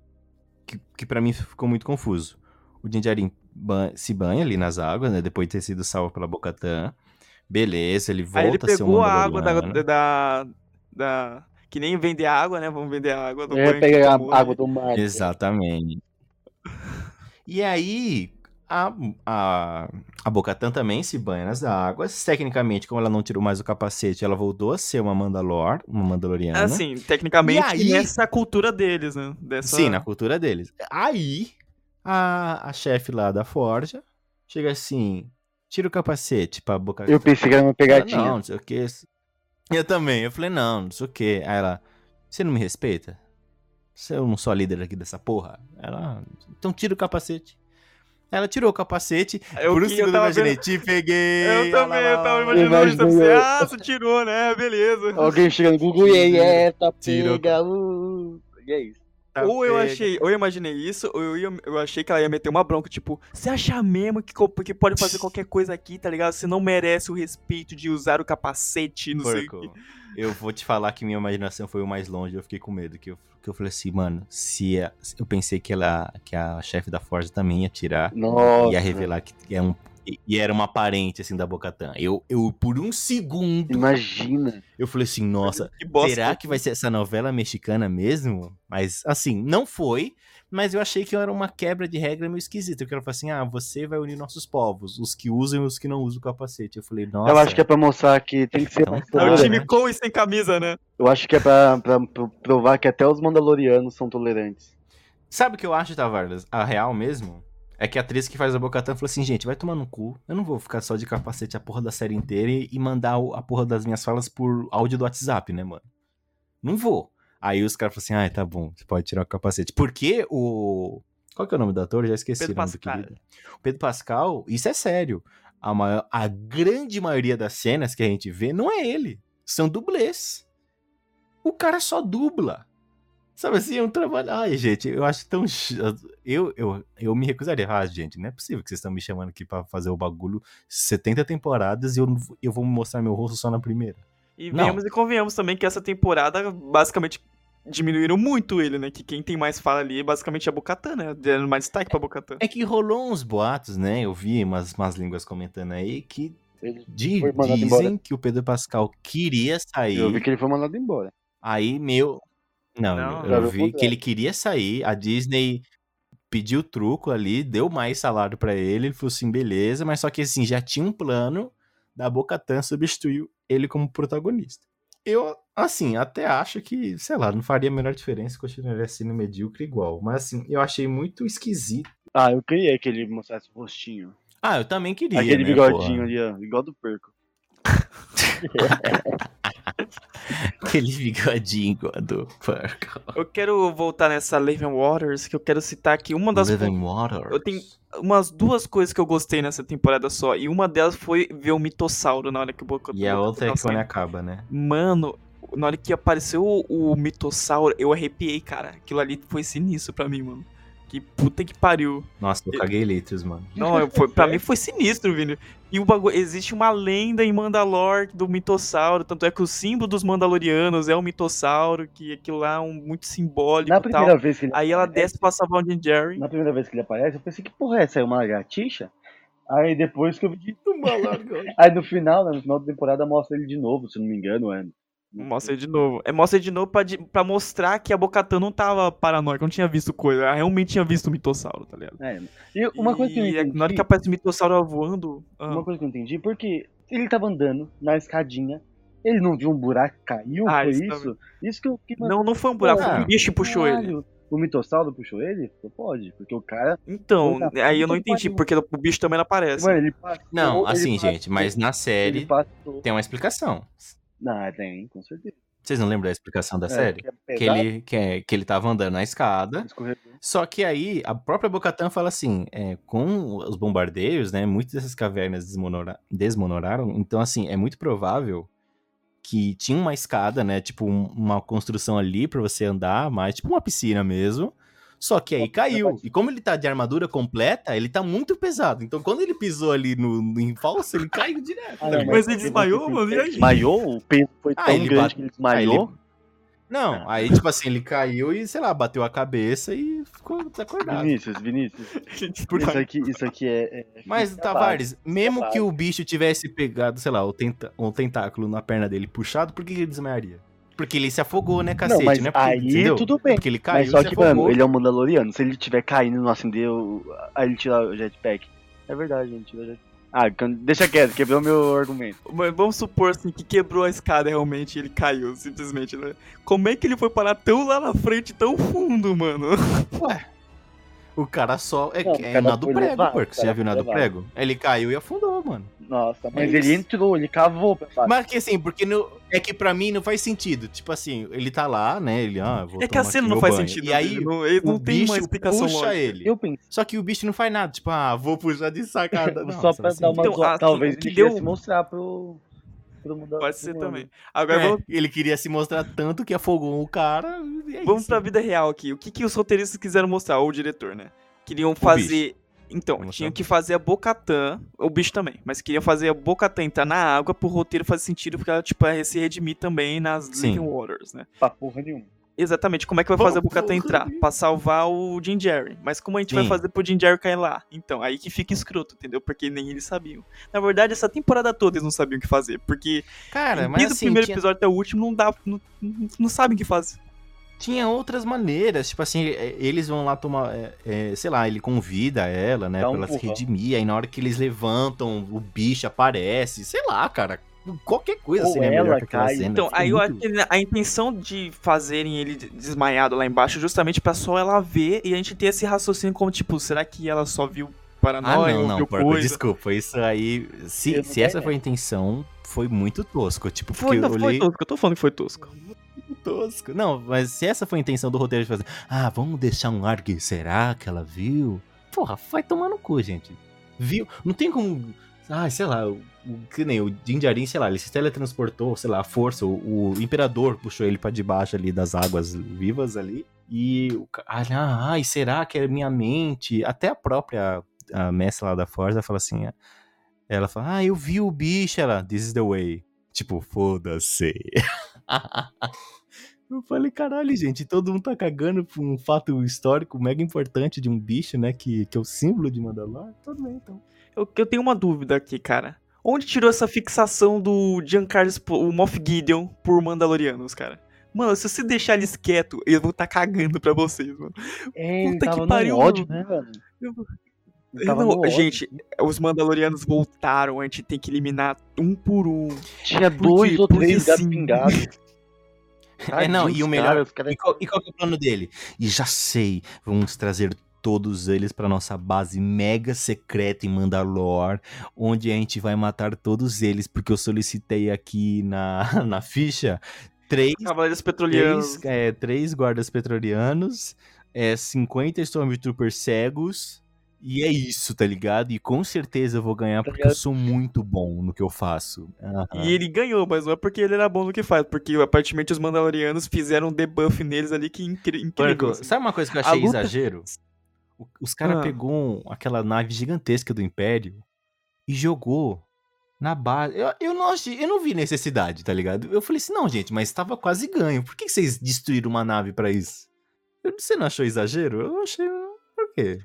S1: que, que para mim ficou muito confuso. O Din Djarin ban- se banha ali nas águas, né? Depois de ter sido salvo pela Bocatã. Beleza, ele volta
S3: Aí ele
S1: a ser um
S3: pegou a água da, da, da- Que nem vender água, né? Vamos vender a água do
S2: É,
S3: banho que
S2: pega
S3: tomou,
S2: a água
S3: né?
S2: do mar.
S1: Exatamente. E aí, a, a, a Bocatã também se banha nas águas. Tecnicamente, como ela não tirou mais o capacete, ela voltou a ser uma Mandalor, uma Mandaloriana.
S3: Assim, tecnicamente,
S1: E aí-
S3: nessa cultura deles, né? Dessa...
S1: Sim, na cultura deles. Aí, a, a chefe lá da Forja chega assim, tira o capacete pra boca.
S2: Eu pensei que era uma
S1: Ela,
S2: pegadinha.
S1: Não, não sei o que. Eu também. Eu falei, não, não sei o que. Aí ela, você não me respeita? Se eu não sou a líder aqui dessa porra? Ela, então tira o capacete. Ela tirou o capacete,
S3: Eu,
S1: por um
S3: eu
S1: segundo eu
S3: tava
S1: imaginei,
S3: vendo...
S1: te peguei.
S3: Eu também, eu tava
S1: lá, lá, lá.
S3: imaginando isso. Eu pensei,
S2: Imaginei.
S3: ah, você tirou, né? Beleza.
S2: Alguém chega no Google e aí, é, tá pega. Uh, e é isso.
S1: Tá
S3: ou eu
S1: pega.
S3: achei, ou eu imaginei isso, ou eu, ia- eu achei que ela ia meter uma bronca, tipo, você acha mesmo que, que pode fazer qualquer coisa aqui, tá ligado? Você não merece o respeito de usar o capacete, não sei o
S1: Porco,
S3: quê.
S1: eu vou te falar que minha imaginação foi o mais longe, eu fiquei com medo, que eu, que eu falei assim, mano, se a- eu pensei que ela, que a chefe da Forja também ia tirar,
S2: Nossa.
S1: ia revelar que é um, e- e era uma parente, assim, da Bocatã. Eu, eu, por um segundo,
S2: Imagina.
S1: eu falei assim, nossa,
S3: Que bosta.
S1: será que vai ser essa novela mexicana mesmo? Mas, assim, não foi, mas eu achei que era uma quebra de regra meio esquisita, porque ela falou assim, ah, você vai unir nossos povos, os que usam e os que não usam o capacete. Eu falei, nossa...
S2: Eu acho que é pra mostrar que tem que ser
S1: Então tá,
S3: É o
S1: né?
S3: time
S2: tolerante.
S3: com e sem camisa, né?
S2: Eu acho que é pra, pra, pra provar que até os Mandalorianos são tolerantes.
S1: Sabe o que eu acho, Tavares? A real mesmo? É que a atriz que faz a Bocatã falou assim, gente, vai tomar no cu. Eu não vou ficar só de capacete a porra da série inteira e, e mandar a porra das minhas falas por áudio do WhatsApp, né, mano? Não vou. Aí os caras falaram assim, ah, tá bom, você pode tirar o capacete. Porque o... Qual que é o nome do ator? Já esqueci
S3: Pedro
S1: o nome
S3: Pascal.
S1: do querido. O Pedro Pascal, isso é sério. A, maior- a grande maioria das cenas que a gente vê não é ele. São dublês. O cara só dubla. Sabe assim, é um trabalho. Ai, gente, eu acho tão. Eu, eu, eu me recusaria. Ah, gente, não é possível que vocês estão me chamando aqui pra fazer o bagulho 70 temporadas e eu, eu vou mostrar meu rosto só na primeira.
S3: E
S1: Não.
S3: venhamos e convenhamos também que essa temporada basicamente diminuíram muito ele, né? Que quem tem mais fala ali é basicamente a Bocatã, né? Dando mais destaque pra Bocatã.
S1: É que rolou uns boatos, né? Eu vi umas, umas línguas comentando aí que di- dizem
S2: embora.
S1: que o Pedro Pascal queria sair.
S2: Eu vi que ele foi mandado embora.
S1: Aí, meu. Não,
S3: Não,
S1: eu
S2: vi
S1: que ele queria sair. A Disney pediu truco ali, deu mais salário pra ele. Ele falou assim: beleza, mas só que assim, já tinha um plano da Bocatan substituir ele como protagonista. Eu, assim, até acho que, sei lá, não faria a menor diferença, continuaria sendo medíocre igual. Mas assim, eu achei muito esquisito.
S2: Ah, eu queria que ele mostrasse o rostinho.
S1: Ah, eu também queria.
S2: Aquele
S1: né,
S2: bigodinho
S1: porra?
S2: ali, ó. Igual do perco.
S1: Aquele bigodinho do Purple.
S3: Eu quero voltar nessa Living Waters, que eu quero citar aqui uma das.
S1: Living Waters.
S3: Eu tenho umas duas coisas que eu gostei nessa temporada só. E uma delas foi ver o mitossauro na hora que o Boca
S1: E a outra é que quando acaba, né?
S3: Mano, na hora que apareceu o, o mitossauro, eu arrepiei, cara. Aquilo ali foi sinistro pra mim, mano. Que puta que pariu.
S1: Nossa, eu caguei litros, mano.
S3: Não, eu- foi, pra mim foi sinistro, Vini. E o bagulho, existe uma lenda em Mandalor do mitossauro, tanto é que o símbolo dos Mandalorianos é o mitossauro, que aquilo lá é um, muito simbólico
S2: Na
S3: e tal.
S2: primeira vez que ele
S3: Aí ela
S2: aparece-
S3: desce pra salvar o Din Jerry.
S2: Na primeira vez que ele aparece, eu pensei que porra é essa? É uma lagartixa? Aí depois que eu vi. Aí no final, né, no final da temporada, mostra ele de novo, se eu não me engano, é.
S3: Mostra ele de novo. É, mostra ele de novo pra, pra mostrar que a Bocatan não tava paranoica, não tinha visto coisa. Ela realmente tinha visto o mitossauro, tá ligado?
S2: É. E uma coisa que eu
S3: E
S2: entendi,
S3: na hora que aparece o mitossauro voando. ah,
S2: uma coisa que eu entendi, porque ele tava andando na escadinha, ele não viu um buraco caiu,
S3: Ah,
S2: foi
S3: isso
S2: isso? Isso que eu que
S3: Não, não foi um buraco, foi
S1: Ah,
S3: um bicho que puxou ele.
S2: Caralho, O mitossauro puxou ele? Pode, porque o cara.
S3: Então,
S2: Puta,
S3: aí eu não entendi,
S2: pariu.
S3: porque o bicho também não aparece.
S2: Mano, ele passou.
S1: Não,
S2: ele
S1: assim,
S2: passou-
S1: gente, mas na
S2: Ele
S1: série
S2: passou.
S1: tem uma explicação.
S2: Não, tem, com certeza.
S1: Vocês não lembram da explicação da
S2: É,
S1: série?
S2: que é
S1: Que ele, que, é- que ele tava andando na escada,
S2: escorregou.
S1: Só que aí a própria Bocatan fala assim, é, com os bombardeios, né, muitas dessas cavernas desmonora- desmonoraram, então assim, é muito provável que tinha uma escada, né, tipo um- uma construção ali pra você andar, mais tipo uma piscina mesmo. Só que aí
S2: piscina
S1: caiu. E como ele tá de armadura completa, ele tá muito pesado. Então quando ele pisou ali no, no em falso, ele caiu direto.
S2: Ah, não,
S1: ligado?
S3: Mas ele desmaiou, mano, e aí?
S2: Desmaiou? O peso foi
S1: Ah,
S2: tão grande
S1: bate-
S2: que ele
S1: Aí
S2: desmaiou?
S1: ele- Não, aí tipo assim, ele caiu e, sei lá, bateu a cabeça e ficou desacordado.
S2: Vinícius, Vinícius.
S1: Por
S2: Isso aqui, isso aqui é. é
S1: Mas,
S2: é
S1: Tavares, mesmo
S2: base.
S1: que o bicho tivesse pegado, sei lá, o, tenta o tentáculo na perna dele puxado, por que ele desmaiaria? Porque ele se afogou, né, cacete,
S2: Não, mas
S1: né? Porque,
S2: aí
S1: entendeu?
S2: tudo bem.
S1: Porque ele caiu
S2: Mas só
S1: se
S2: que,
S1: afogou.
S2: mano, ele é um Mandaloriano. Se ele tiver caindo não acendeu, aí ele tira o jetpack. É verdade, gente. Tira o jetpack. Ah, deixa quieto, quebrou meu argumento.
S3: Mas vamos supor assim que quebrou a escada realmente e ele caiu, simplesmente, né? Como é que ele foi parar tão lá na frente, tão fundo, mano?
S1: O cara só. É,
S2: Não, o
S1: é
S2: cara
S1: na do
S2: foi
S1: prego,
S2: o
S1: Você já viu
S2: foi
S1: na do
S2: levado.
S1: prego? Ele caiu e afundou, mano.
S2: Nossa, mas
S1: É
S2: ele entrou, ele cavou.
S1: Mas que assim, porque no, é que pra mim não faz sentido. Tipo assim, ele tá lá, né? Ele, ah, vou
S3: É que a cena não faz
S1: banho.
S3: sentido.
S1: E aí,
S3: ele não, ele
S1: o
S3: não tem uma
S1: bicho
S3: explicação
S1: puxa
S3: lógica.
S1: ele.
S2: Eu pensei.
S1: Só que o bicho não faz nada. Tipo, ah, vou puxar de sacada.
S2: Só
S1: Nossa,
S2: pra
S1: assim,
S2: dar uma
S3: Então,
S2: zoa- Talvez
S3: o que
S2: ele
S3: deu-
S2: se mostrar pro.
S3: Pode ser
S2: mundo.
S3: também. Agora
S1: É,
S3: vamos,
S1: ele queria se mostrar tanto que afogou o cara. e é
S3: vamos
S1: isso.
S3: pra vida real aqui. O que, que os roteiristas quiseram mostrar, ou o diretor, né? Queriam fazer. Então,
S1: Vamos
S3: tinham
S1: mostrar.
S3: que fazer a Bocatã, o bicho também, mas queriam fazer a Bocatã entrar na água pro roteiro fazer sentido, porque ela, tipo, ia se redimir também nas
S1: Sim.
S3: Living Waters, né?
S2: Pra porra nenhuma.
S3: Exatamente, como é que vai fazer Bocatã
S1: porra,
S3: entrar? Pra salvar o Jim Jerry. Mas como a gente vai
S1: Sim.
S3: fazer pro Jim Jerry cair lá? Então, aí que fica escroto, entendeu? Porque nem eles sabiam. Na verdade, essa temporada toda eles não sabiam o que fazer, porque
S1: Cara, mas
S3: desde
S1: assim,
S3: o primeiro
S1: tinha,
S3: episódio até o último não dá, não, não, sabem o que fazer.
S1: tinha outras maneiras. Tipo assim, é, eles vão lá tomar. é, é, sei lá, ele convida ela, né?
S2: Dá um
S1: pra ela se redimir. Aí na hora que eles levantam, o bicho aparece. Sei lá, cara. Qualquer coisa
S2: Ou
S1: seria melhor
S2: ela
S1: que aquela
S2: cai.
S1: cena.
S3: Então,
S1: Ficou
S3: aí eu
S1: muito-
S3: acho que a intenção de fazerem ele desmaiado lá embaixo é justamente pra só ela ver e a gente ter esse raciocínio como, tipo, será que ela só viu
S1: Ah,
S3: paranoia
S1: não,
S3: ou
S1: não,
S3: viu
S1: porco,
S3: coisa?
S1: desculpa. Isso aí. Se,
S2: Eu
S1: se
S2: não
S1: essa foi a intenção, foi muito tosco. Tipo, porque
S3: Foi,
S1: eu
S3: não, foi
S1: olhei.
S3: tosco, eu tô falando que foi tosco.
S1: tosco. Não, mas se essa foi a intenção do roteiro de fazer, ah, vamos deixar um ar que será que ela viu? Porra, vai tomar no cu, gente. Viu? Não tem como. Ah, sei lá, o, que nem o Jinjarin, sei lá, ele se teletransportou, sei lá, a força, o, o imperador puxou ele pra debaixo ali das águas vivas ali. E o ca- ah, ai, será que é minha mente? Até a própria a mestra lá da Forza fala assim, ah, ela fala, ah, eu vi o bicho, ela, this is the way. Tipo, foda-se. Eu falei, caralho, gente, todo mundo tá cagando por um fato histórico mega importante de um bicho, né? Que, que é o símbolo de Mandalor. Tudo bem, então.
S3: Eu, eu tenho uma dúvida aqui, cara. Onde tirou essa fixação do Giancarlo, o Moff Gideon, por Mandalorianos, cara? Mano, se você deixar eles quietos, eles vão tá cagando pra vocês, mano.
S2: É,
S3: Puta que pariu,
S2: ódio, né, mano?
S3: Eu- Não, gente, os Mandalorianos voltaram, a gente tem que eliminar um por um.
S2: Tinha
S3: por
S2: dois ou três gatos pingados.
S1: É, não, e o melhor-
S2: Cara, os caras-
S1: E qual, e qual que é o plano dele? E já sei, vamos trazer todos eles pra nossa base mega secreta em Mandalor, onde a gente vai matar todos eles, porque eu solicitei aqui na, na ficha três
S3: Cavaleiros Petrolianos.
S1: três, é, três guardas petrolianos, é, 50 Stormtroopers cegos E é isso, tá ligado? E com certeza eu vou ganhar
S2: Tá
S1: porque eu sou muito bom no que eu faço. Aham.
S3: E ele ganhou, mas não é porque ele era bom no que faz, porque aparentemente os Mandalorianos fizeram um debuff neles ali que incri incrível. Assim.
S1: sabe uma coisa que eu achei
S3: luta-
S1: exagero? Os caras
S3: Ah.
S1: pegou aquela nave gigantesca do Império e jogou na base. Eu, eu não achei, eu não vi necessidade, tá ligado? Eu falei assim, não, gente, mas tava quase ganho. Por que que vocês destruíram uma nave pra isso? Eu- Você não achou exagero? Eu achei. Por quê?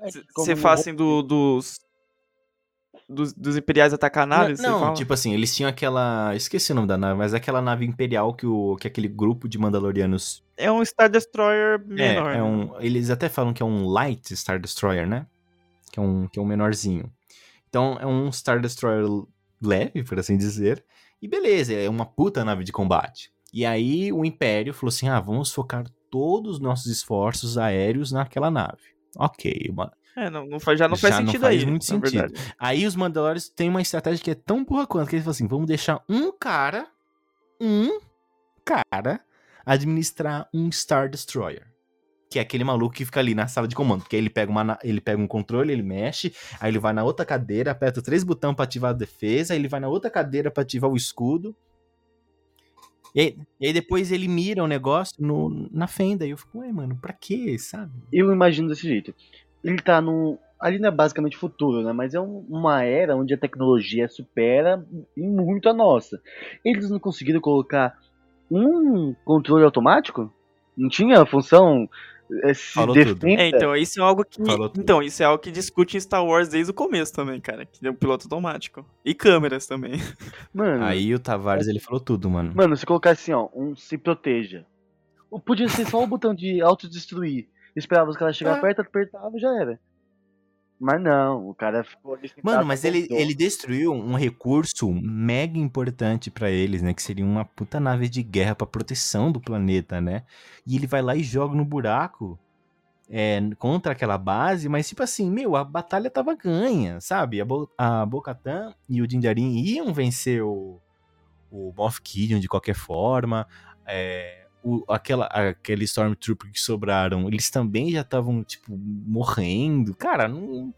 S2: É
S3: você faz assim do, dos, dos. dos Imperiais atacar a nave?
S1: não, não, tipo assim, eles tinham aquela. Esqueci o nome da nave, mas é aquela nave imperial que, o, que aquele grupo de Mandalorianos
S3: É um Star Destroyer
S1: É,
S3: menor.
S1: é
S3: né?
S1: um, eles até falam que é um Light Star Destroyer, né? Que é um, que é um menorzinho. Então é um Star Destroyer leve, por assim dizer. E beleza, é uma puta nave de combate. E aí o Império falou assim: ah, vamos focar todos os nossos esforços aéreos naquela nave. Ok, mano.
S3: É, não, não faz, já não faz
S1: Já não
S3: sentido
S1: faz
S3: aí.
S1: muito sentido.
S3: verdade.
S1: Aí os Mandalorians têm uma estratégia que é tão burra quanto que eles falam assim: vamos deixar um cara, um cara, administrar um Star Destroyer. Que é aquele maluco que fica ali na sala de comando. Porque aí ele pega, uma, ele pega um controle, ele mexe, aí ele vai na outra cadeira, aperta três botões pra ativar a defesa, aí ele vai na outra cadeira pra ativar o escudo. E aí, e aí depois ele mira o negócio no, na fenda. E eu fico, ué, mano, pra quê, sabe?
S2: Eu imagino desse jeito. Ele tá no. Ali não é basicamente futuro, né? Mas é um- uma era onde a tecnologia supera muito a nossa. Eles não conseguiram colocar um controle automático? Não tinha a função é, se
S1: Falou tudo.
S3: É, então, isso é algo que. Então, isso é algo que discute em Star Wars desde o começo também, cara. Que é um piloto automático. E câmeras também.
S2: Mano,
S1: Aí o Tavares, ele falou tudo, mano.
S2: mano, se colocar assim, ó, um se proteja. O- Podia ser só o botão de autodestruir. Esperava os caras chegar
S1: É.
S2: perto, apertava e já era. Mas não, o cara ficou ali
S1: Mano, mas ele, ele destruiu um recurso mega importante pra eles, né? Que seria uma puta nave de guerra pra proteção do planeta, né? E ele vai lá e joga no buraco é, contra aquela base, mas tipo assim, meu, a batalha tava ganha, sabe? A, Bo a Bo-Katan e o Din Djarin iam vencer o, o Moff Gideon de qualquer forma. É, o- aquela, aquele Stormtrooper que sobraram, eles também já estavam, tipo, morrendo. Cara, não,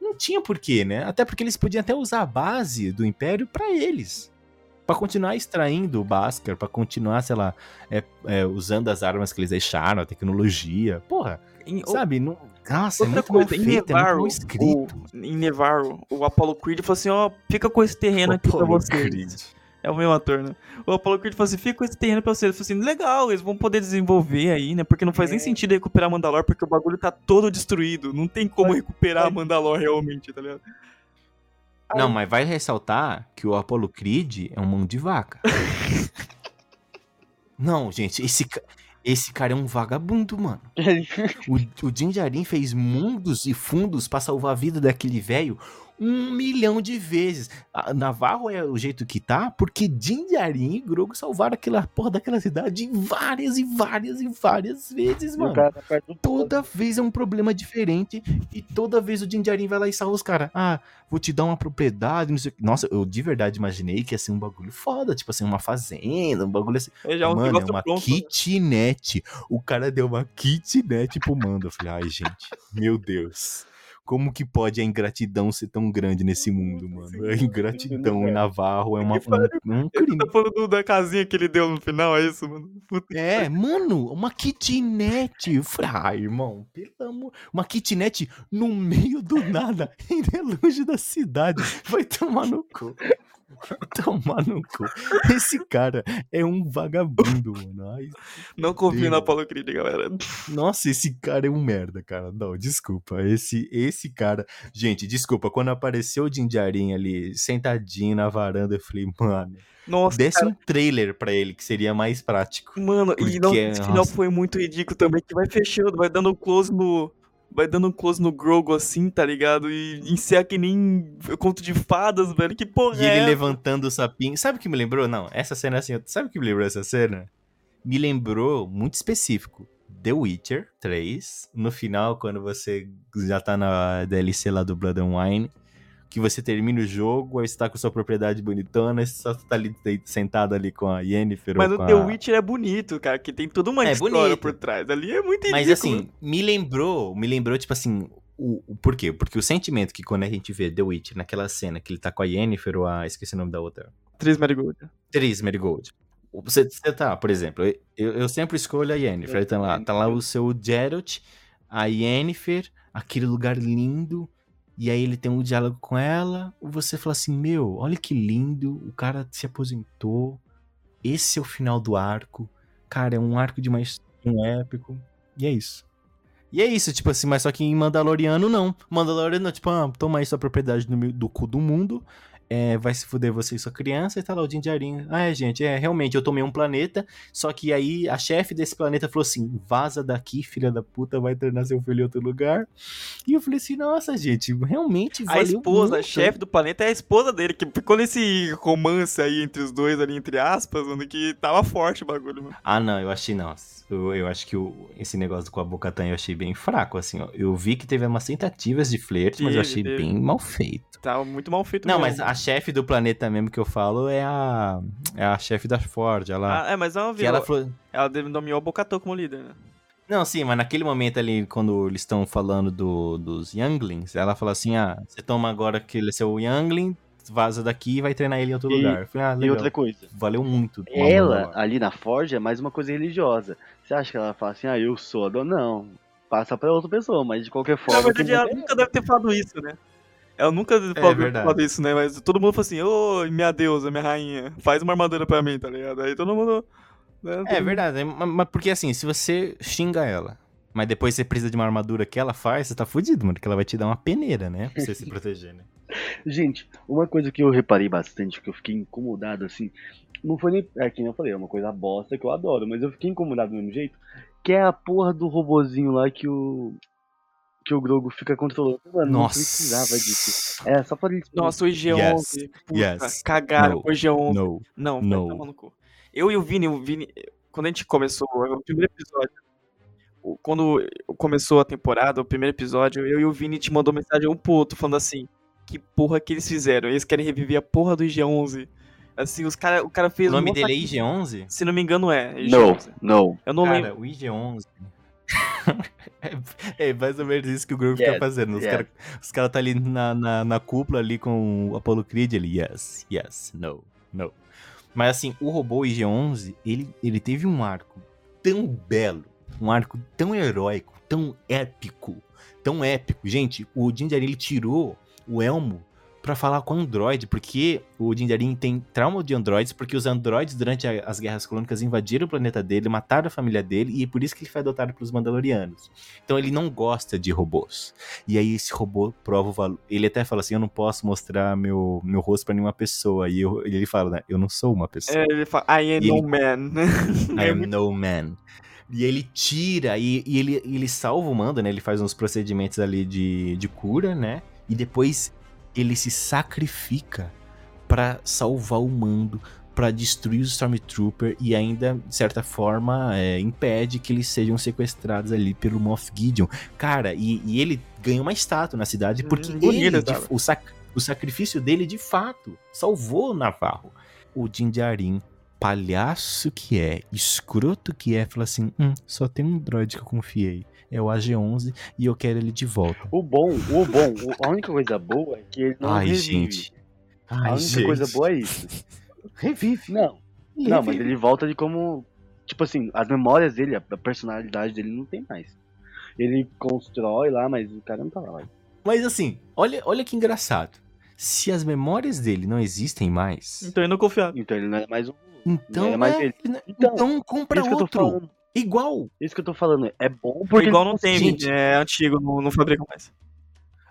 S1: não tinha porquê, né? Até porque eles podiam até usar a base do Império pra eles. Pra continuar extraindo o Bhaskar, pra continuar, sei lá, é, é, usando as armas que eles deixaram, a tecnologia. Porra,
S3: Em-
S1: sabe? Não, nossa, é
S3: Outra
S1: muito mal
S3: coisa, em
S1: feito, é muito
S3: Nevarro,
S1: escrito.
S3: o, em Nevarro, o Apollo Creed falou assim, ó, fica com esse terreno aqui pra
S1: Apollo
S3: vocês.
S1: Creed.
S3: É o mesmo ator, né? O Apollo Creed falou assim, fica com esse terreno pra vocês. Ele falou assim, legal, eles vão poder desenvolver aí, né? Porque não faz nem
S2: É.
S3: sentido recuperar Mandalor, porque o bagulho tá todo destruído. Não tem como recuperar
S2: mas-
S3: Mandalor realmente, tá ligado?
S1: Não, mas vai ressaltar que o Apollo Creed é um mão de vaca. Não, gente, esse, esse cara é um vagabundo, mano. O, o Din Djarin fez mundos e fundos pra salvar a vida daquele velho um milhão de vezes. A Navarro é o jeito que tá, porque Din Djarin e Grogu salvaram aquela porra daquela cidade várias e várias e várias vezes, mano.
S2: tá
S1: Toda vez é um problema diferente e toda vez o Din Djarin vai lá e salva os caras. Ah, vou te dar uma propriedade, não sei o que. Nossa, eu de verdade imaginei que ia ser um bagulho foda, tipo assim, uma fazenda, um bagulho assim.
S3: É já um
S1: Mano, é uma
S3: pronto. né?
S1: kitnet. O cara deu uma kitnet pro Mando. Eu falei, ai, gente, meu Deus. Como que pode a ingratidão ser tão grande nesse mundo, mano? A ingratidão em Navarro é uma, um, um
S3: Ele
S1: crime.
S3: tá falando do- da casinha que ele deu no final, é isso, mano? Puta.
S1: É, mano, uma kitnet. Eu falei, ai, irmão, pelo amor. Uma kitnet no meio do nada, é longe da cidade. Vai tomar no cu. Tomar no cu. Esse cara é um vagabundo, mano. Ai,
S3: Não confio
S1: Deus.
S3: Apollo Creed, galera.
S1: Nossa, esse cara é um merda, cara. Não, desculpa. Esse, esse cara. Gente, desculpa. Quando apareceu o Dinjarin ali, sentadinho na varanda, eu falei, mano,
S3: Nossa,
S1: desce um trailer pra ele, que seria mais prático.
S3: Mano, e não,
S1: Porque,
S3: esse final foi muito ridículo também, que vai fechando, vai dando um close no. Vai dando um close no Grogu assim, tá ligado? E encerra que nem conto de fadas, velho. Que porra
S1: E
S3: é
S1: ele
S3: essa?
S1: levantando o sapinho. Sabe o que me lembrou? Não, essa cena assim. Sabe o que me lembrou essa cena? Me lembrou muito específico. The Witcher 3. No final, quando você já tá na DLC lá do Blood and Wine. Que você termina o jogo, aí você tá com sua propriedade bonitona, você só tá ali sentado ali com a Yennefer
S3: Mas
S1: ou
S3: o The
S1: a...
S3: Witcher é bonito, cara, que tem toda uma
S1: É
S3: história
S1: bonito.
S3: por trás. Ali é muito ridículo.
S1: Mas assim, me lembrou, me lembrou, tipo assim, o, o, por quê? Porque o sentimento que quando a gente vê The Witch naquela cena que ele tá com a Yennefer ou a. Esqueci o nome da outra.
S3: Tris Marigold.
S1: Tris Marigold. Você, você tá, por exemplo, eu, eu sempre escolho a Yennefer. Tá lá, tá lá o seu Geralt, a Yennefer, aquele lugar lindo. E aí ele tem um diálogo com ela. Você fala assim: Meu, olha que lindo. O cara se aposentou. Esse é o final do arco. Cara, é um arco de mais um épico. E é isso. E é isso, tipo assim, mas só que em Mandaloriano não. Mandaloriano, tipo, ah, toma aí sua propriedade do, do cu do mundo é, vai se fuder você e sua criança, e tá lá o Dinjarin. Ah, é, gente, é, realmente, eu tomei um planeta, só que aí a chefe desse planeta falou assim, vaza daqui, filha da puta, vai treinar seu filho em outro lugar. E eu falei assim, nossa, gente, realmente
S3: A esposa, muito. a chefe do planeta é a esposa dele, que ficou nesse romance aí entre os dois ali, entre aspas, onde que tava forte o bagulho, mano.
S1: Ah, não, eu achei, não, eu, eu acho que o, esse negócio com a Bocatan eu achei bem fraco, assim, ó. Eu vi que teve umas tentativas de flerte, mas eu achei teve. bem mal feito.
S3: Tava muito mal feito
S1: Não,
S3: mesmo.
S1: mas a chefe do planeta mesmo que eu falo é a. É a chefe da Ford. Ela,
S3: ah, é, mas não viu.
S1: Ela, falou...
S3: ela dominou o Bocatô como líder, né?
S1: Não, sim, mas naquele momento ali, quando eles estão falando do, dos Younglings, ela fala assim: ah, você toma agora que ele é seu Youngling, vaza daqui e vai treinar ele em outro e, lugar. Falei, ah,
S2: e outra coisa.
S1: Valeu muito.
S2: Ela, ali na Forge, é mais uma coisa religiosa. Você acha que ela fala assim, ah, eu sou a dona? Não. Passa pra outra pessoa, mas de qualquer forma.
S3: Na verdade, ela nunca deve ter falado isso, né? Ela nunca é, falou isso, né? Mas todo mundo falou assim, ô, oh, minha deusa, minha rainha, faz uma armadura pra mim, tá ligado? Aí todo mundo...
S1: Né, é verdade, mas porque assim, se você xinga ela, mas depois você precisa de uma armadura que ela faz, você tá fudido, mano, porque ela vai te dar uma peneira, né? Pra você se proteger, né?
S2: Gente, uma coisa que eu reparei bastante, que eu fiquei incomodado, assim, não foi nem, é que eu falei, é uma coisa bosta que eu adoro, mas eu fiquei incomodado do mesmo jeito, que é a porra do robozinho lá que o, que o Grogo fica controlando. Mano, Nossa. não precisava disso. É, só pra ele.
S3: Nossa, o IG-11. Yes. Puta, yes. Cagaram no. o IG-11.
S1: No.
S3: Não, cu. Eu e o Vini, o Vini, quando a gente começou, o primeiro episódio, quando começou a temporada, o primeiro episódio, eu e o Vini te mandou mensagem um pro outro, falando assim, que porra que eles fizeram? Eles querem reviver a porra do IG-11. Assim, os cara, o cara fez...
S1: O nome um dele é IG-11?
S3: Se não me engano é.
S2: IG-11. Não, não.
S3: Eu não
S1: cara,
S3: lembro.
S1: o IG-11... é mais ou menos isso que o grupo yes, fica fazendo. Os yes. caras cara tá ali na, na, na, cúpula ali com o Apollo Creed, ele, yes, yes, no, no. Mas assim, o robô IG-11, ele, ele teve um arco tão belo, um arco tão heróico, tão épico, tão épico. Gente, o Jinjar, ele tirou o elmo para falar com o Android, porque o Dindarin tem trauma de androids, porque os androids durante a, as guerras colônicas invadiram o planeta dele, mataram a família dele, e é por isso que ele foi adotado pelos Mandalorianos. Então ele não gosta de robôs. E aí esse robô prova o valor. Ele até fala assim: eu não posso mostrar meu, meu rosto para nenhuma pessoa. E, eu, ele fala, né? Eu não sou uma pessoa.
S3: É, ele fala, I am no man.
S1: I am no man. E ele tira, e, e, ele, ele salva o Mando, né? Ele faz uns procedimentos ali de, de cura, né? E depois ele se sacrifica para salvar o mando, para destruir os Stormtrooper e ainda, de certa forma, é, impede que eles sejam sequestrados ali pelo Moff Gideon. Cara, e, e ele ganha uma estátua na cidade porque hum, ele, de, o, sac, o sacrifício dele, de fato, salvou Navarro. O Din Djarin, palhaço que é, escroto que é, fala assim, hum, só tem um droid que eu confiei é o AG11 e eu quero ele de volta.
S2: O bom, o bom, a única coisa boa é que ele não
S1: Ai,
S2: revive.
S1: gente.
S2: Ai, a única gente. coisa boa é isso.
S1: Revive.
S2: Não. Revive. Não, mas ele volta de como. Tipo assim, as memórias dele, a personalidade dele não tem mais. Ele constrói lá, mas o cara não tá lá.
S1: Mas assim, olha, olha que engraçado. Se as memórias dele não existem mais.
S3: Então ele não confia.
S2: Então ele não é mais um.
S1: Então, é mais é, então, então compra outro. Igual.
S2: Isso que eu tô falando. É bom porque.
S3: Igual não tem, gente. É antigo, não, não fabrica mais.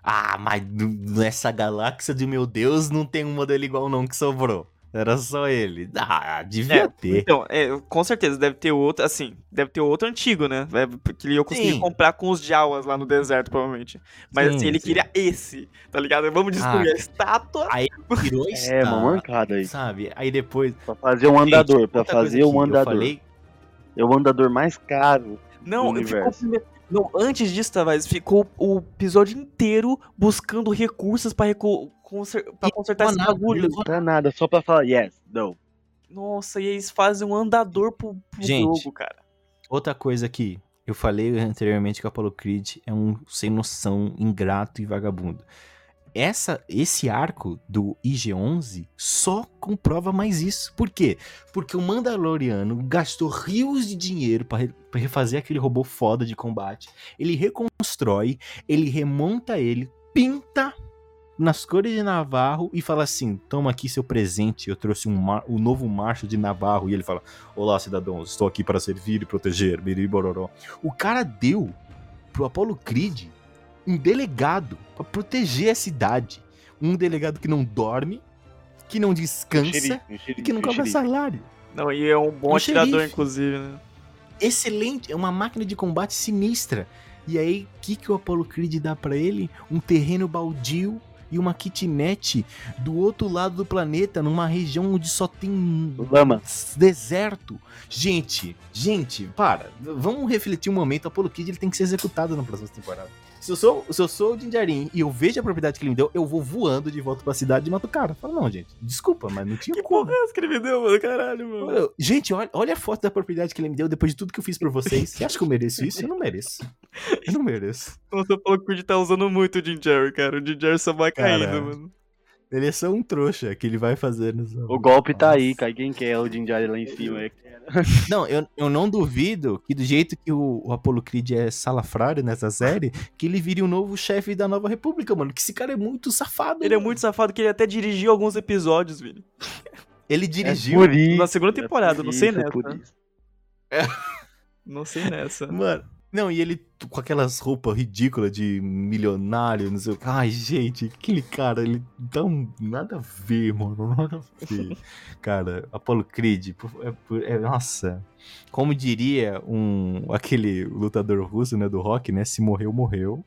S1: Ah, mas nessa galáxia de meu Deus não tem um modelo igual não que sobrou. Era só ele. Ah, devia
S3: é,
S1: ter.
S3: Então, é, com certeza, deve ter outro, assim, deve ter outro antigo, né? É, que eu consegui sim. comprar com os Jawas lá no deserto, provavelmente. Mas sim, assim, ele sim. queria esse, tá ligado? Vamos destruir ah, a estátua.
S1: Aí ele
S2: estátua. É, uma mancada aí.
S1: Sabe? Aí depois.
S2: Pra fazer um andador, Gente, pra fazer um andador. Eu falei, é o andador mais caro
S3: não, do universo. Ficou, não, antes disso, Tavares, ficou o episódio inteiro buscando recursos pra, recu conser pra consertar esse bagulho.
S2: Não pra nada, só pra falar yes, no.
S3: Nossa, e eles fazem um andador pro, pro
S1: Gente,
S3: jogo, cara.
S1: Outra coisa aqui, Eu falei anteriormente que o Apollo Creed é um sem noção, ingrato e vagabundo. Essa, esse arco do IG-11 só comprova mais isso. Por quê? Porque o Mandaloriano gastou rios de dinheiro para refazer aquele robô foda de combate. Ele reconstrói, ele remonta ele, pinta nas cores de Navarro e fala assim: toma aqui seu presente, eu trouxe um mar, o novo macho de Navarro. E ele fala: Olá, cidadãos, estou aqui para servir e proteger. O cara deu pro Apollo Creed um delegado para proteger a cidade. Um delegado que não dorme, que não descansa
S2: Xerife, um xerife,
S1: e que não
S2: um
S1: cobra
S2: xerife.
S1: salário.
S3: Não, e é um bom
S1: Um
S3: atirador,
S1: xerife.
S3: inclusive, né?
S1: Excelente, é uma máquina de combate sinistra. E aí, o que, que o Apollo Creed dá pra ele? Um terreno baldio e uma kitnet do outro lado do planeta, numa região onde só tem
S2: Lama.
S1: deserto. Gente, gente, para. Vamos refletir um momento. O Apollo Creed ele tem que ser executado na próxima temporada. Se eu sou, se eu sou o Jinjarin e eu vejo a propriedade que ele me deu, eu vou voando de volta pra cidade e mato o cara. Fala, não, gente, desculpa, mas não tinha
S3: Que
S1: como.
S3: porra é essa que ele me deu, mano? Caralho, mano.
S1: Olha, Gente, olha, olha a foto da propriedade que ele me deu depois de tudo que eu fiz pra vocês. Você acha que eu mereço isso? Eu não mereço. Eu não mereço.
S3: Nossa, o Apollo Creed tá usando muito o Jim Jerry, cara. O Jim Jerry só vai caindo, mano.
S1: Ele é só um trouxa que ele vai fazendo.
S2: O golpe tá aí, cai quem quer o Jinjari lá em cima. É.
S1: Não, eu, eu não duvido que do jeito que o, o Apollo Creed é salafrário nessa série, que ele vire o novo chefe da Nova República, mano. Que esse cara é muito safado.
S3: Ele é
S1: mano.
S3: muito safado que ele até dirigiu alguns episódios, velho.
S1: Ele
S2: É
S1: dirigiu.
S2: isso.
S3: Na segunda
S2: é
S3: temporada,
S2: por
S3: não sei
S2: isso, é
S3: nessa.
S2: isso.
S3: Não sei nessa.
S1: Mano. Não, e ele com aquelas roupas ridículas de milionário, não sei o que. Ai, gente, aquele cara, ele dá um. Nada a ver, mano. Nada a ver. cara, Apollo Creed, é, é- nossa. Como diria um aquele lutador russo, né, do rock, né? Se morreu, morreu.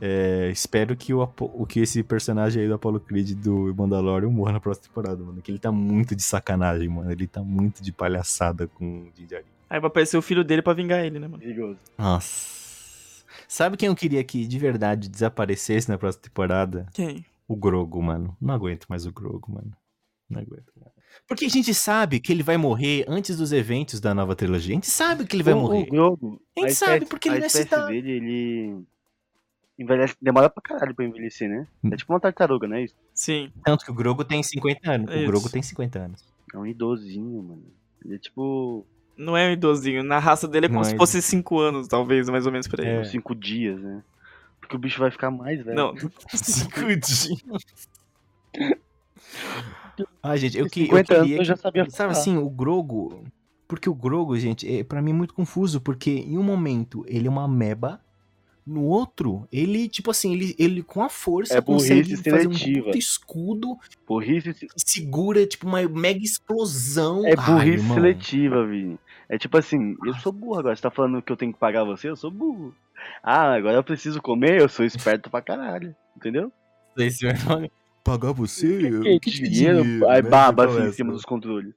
S1: É, espero que o, o que esse personagem aí do Apollo Creed do Mandalorian morra na próxima temporada, mano. Que ele tá muito de sacanagem, mano. Ele tá muito de palhaçada com o Din Djarin.
S3: Aí vai aparecer o filho dele pra vingar ele, né, mano?
S2: Perigoso.
S1: Nossa. Sabe quem eu queria que de verdade desaparecesse na próxima temporada?
S3: Quem?
S1: O Grogo, mano. Não aguento mais o Grogo, mano. Não aguento. mais. Porque a gente sabe que ele vai morrer antes dos eventos da nova trilogia. A gente sabe que ele vai
S2: o,
S1: morrer.
S2: O Grogu,
S1: A gente
S2: a
S1: sabe
S2: espécie-
S1: porque ele não é citado.
S2: dele, ele envelhece, demora pra caralho pra envelhecer, né?
S1: Hum.
S2: É tipo uma tartaruga, né? Isso.
S3: Sim.
S1: Tanto que o Grogo tem 50 anos.
S3: É
S1: o Grogo tem 50 anos.
S2: É um idosinho, mano. Ele é tipo
S3: Não é um idosinho. Na raça dele é como
S1: Não
S3: se
S1: é
S3: fosse 5 anos, talvez, mais ou menos por aí.
S1: É.
S2: uns cinco dias, né? Porque o bicho vai ficar mais velho.
S3: Não,
S1: Cinco dias. Ai, gente, eu, que, eu
S2: 50 anos
S1: queria
S2: eu já
S1: que-
S2: sabia
S1: Sabe
S2: falar.
S1: assim, o Grogo. Porque o Grogo, gente, é, pra mim é muito confuso. Porque em um momento ele é uma meba. No outro, ele, tipo assim, ele, ele com a força
S2: É burrice
S1: consegue fazer um
S2: seletiva.
S1: puta escudo
S2: Burrice
S1: segura, tipo, uma mega explosão.
S2: é
S1: Ai,
S2: burrice
S1: irmão.
S2: seletiva, Vini. É tipo assim, eu sou burro agora. Você tá falando que eu tenho que pagar você? Eu sou burro. Ah, agora eu preciso comer? Eu sou esperto pra caralho. Entendeu?
S1: Esse meu. Pagar você?
S2: Que
S1: Que
S2: dinheiro, aí
S1: né?
S2: baba assim em cima dos controles.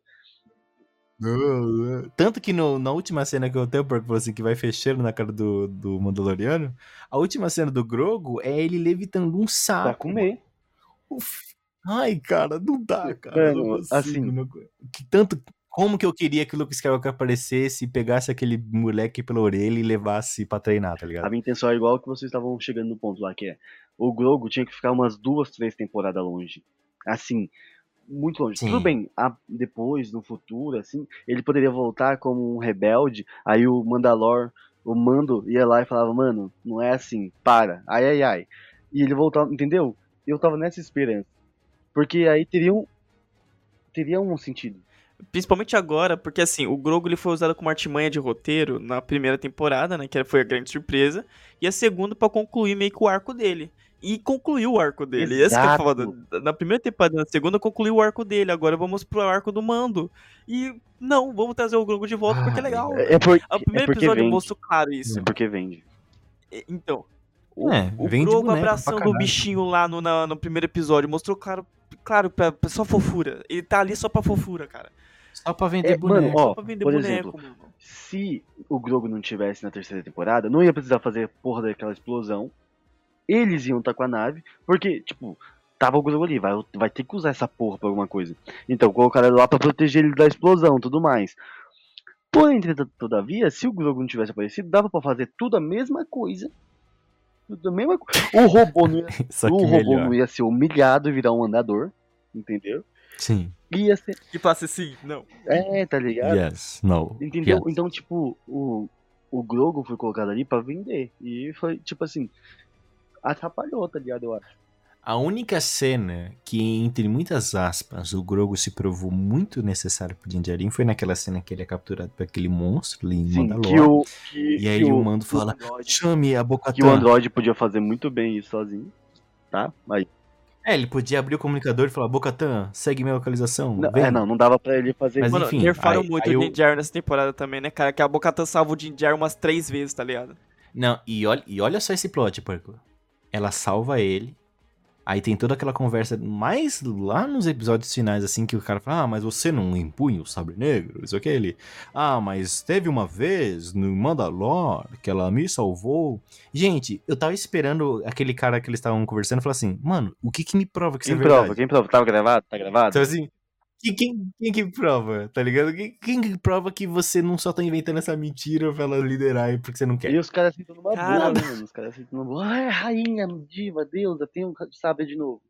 S1: Não, não. Tanto que no- na última cena que eu tenho, porque falou assim, que vai fechando na cara do, do Mandaloriano, a última cena do Grogo é ele levitando um saco.
S2: Pra comer.
S1: Uf. Ai, cara, não dá, cara.
S2: Mano,
S1: não consigo,
S2: assim-
S1: não- Que tanto. Como que eu queria que o Luke Skywalker aparecesse e pegasse aquele moleque pela orelha e levasse pra treinar, tá
S2: A
S1: ligado?
S2: minha intenção é igual que vocês estavam chegando no ponto lá, que é o Grogu tinha que ficar umas duas, três temporadas longe. Assim, muito longe.
S1: Sim.
S2: Tudo bem, a- depois, no futuro, assim, ele poderia voltar como um rebelde, aí o Mandalor, o Mando ia lá e falava, mano, não é assim, para, ai ai ai. E ele voltava, entendeu? Eu tava nessa esperança. Porque aí teria um, teria um sentido.
S3: Principalmente agora, porque assim, o Grogu ele foi usado como artimanha de roteiro na primeira temporada, né? Que foi a grande surpresa. E a segunda pra concluir meio que o arco dele. E concluiu o arco dele. Esse que é
S2: Exato.
S3: foda. Na primeira temporada, na segunda concluiu o arco dele. Agora vamos pro arco do Mando. E não, vamos trazer o Grogu de volta porque é legal.
S2: É, é por-
S3: O
S2: é
S3: primeiro
S2: porque
S3: episódio
S2: vende.
S3: mostrou claro isso.
S2: É porque vende.
S3: Então. O,
S1: É,
S3: o
S1: vende
S3: Grogu
S1: boneco pra
S3: abraçando o bichinho lá no, na- no primeiro episódio mostrou claro, claro pra, pra só fofura. Ele tá ali só pra fofura, cara.
S1: Só pra vender
S2: É, mano,
S1: boneco.
S2: ó,
S3: Só pra vender
S2: por
S3: boneco,
S2: exemplo,
S3: mano.
S2: se o Grogu não tivesse na terceira temporada, não ia precisar fazer porra daquela explosão. Eles iam estar com a nave, porque, tipo, tava o Grogu ali, vai, vai ter que usar essa porra pra alguma coisa. Então, colocaram ele lá pra proteger ele da explosão e tudo mais. Porém, entretanto, todavia, se o Grogu não tivesse aparecido, dava pra fazer tudo a mesma coisa. Tudo a mesma coisa. O robô não ia, o robô não ia ser humilhado e virar um andador. Entendeu?
S1: Sim.
S2: Ia ser.
S3: Que faça assim, não.
S2: É, tá ligado?
S1: Yes. No.
S2: Entendeu?
S1: yes.
S2: Então, tipo, o, o Grogu foi colocado ali pra vender. E foi, tipo assim, atrapalhou, tá ligado? Eu acho.
S1: A única cena que, entre muitas aspas, o Grogu se provou muito necessário pro Din Djarin foi naquela cena que ele é capturado por aquele monstro ali em
S2: Sim,
S1: Mandalore.
S2: que o. Que,
S1: E aí
S2: que
S1: o Mando fala,
S2: Android-
S1: Chame a boca
S2: que o Android podia fazer muito bem isso sozinho. Tá? Aí.
S1: É, ele podia abrir o comunicador e falar, Bocatan, segue minha localização.
S2: Não,
S1: vem."
S2: é, não, não dava pra ele fazer
S1: Mas
S2: isso.
S3: Mano,
S1: enfim,
S3: nerfaram muito
S1: aí
S3: o
S1: o-
S3: Djarin nessa temporada também, né, cara? Que a Bocatan salva o Djarin umas três vezes, tá ligado?
S1: Não, e olha, e olha só esse plot, porco. Ela salva ele. Aí tem toda aquela conversa mais lá nos episódios finais, assim, que o cara fala, ah, mas você não empunha o sabre negro? Isso aqui ele. Ah, mas teve uma vez no Mandalore que ela me salvou. Gente, eu tava esperando aquele cara que eles estavam conversando falar assim, mano, o que que me prova que isso
S2: Quem
S1: é
S2: prova?
S1: verdade?
S2: Quem prova? Tava gravado? Tá gravado?
S1: Então assim, quem, quem, quem que prova, tá ligado? Quem, quem que prova que você não só tá inventando essa mentira pra ela liderar aí porque você não quer?
S2: E os caras sentando numa
S3: Cara,
S2: boa, né, mano? Os caras sentando numa boa. Ah, é rainha, diva, deusa, tem um sabre de novo.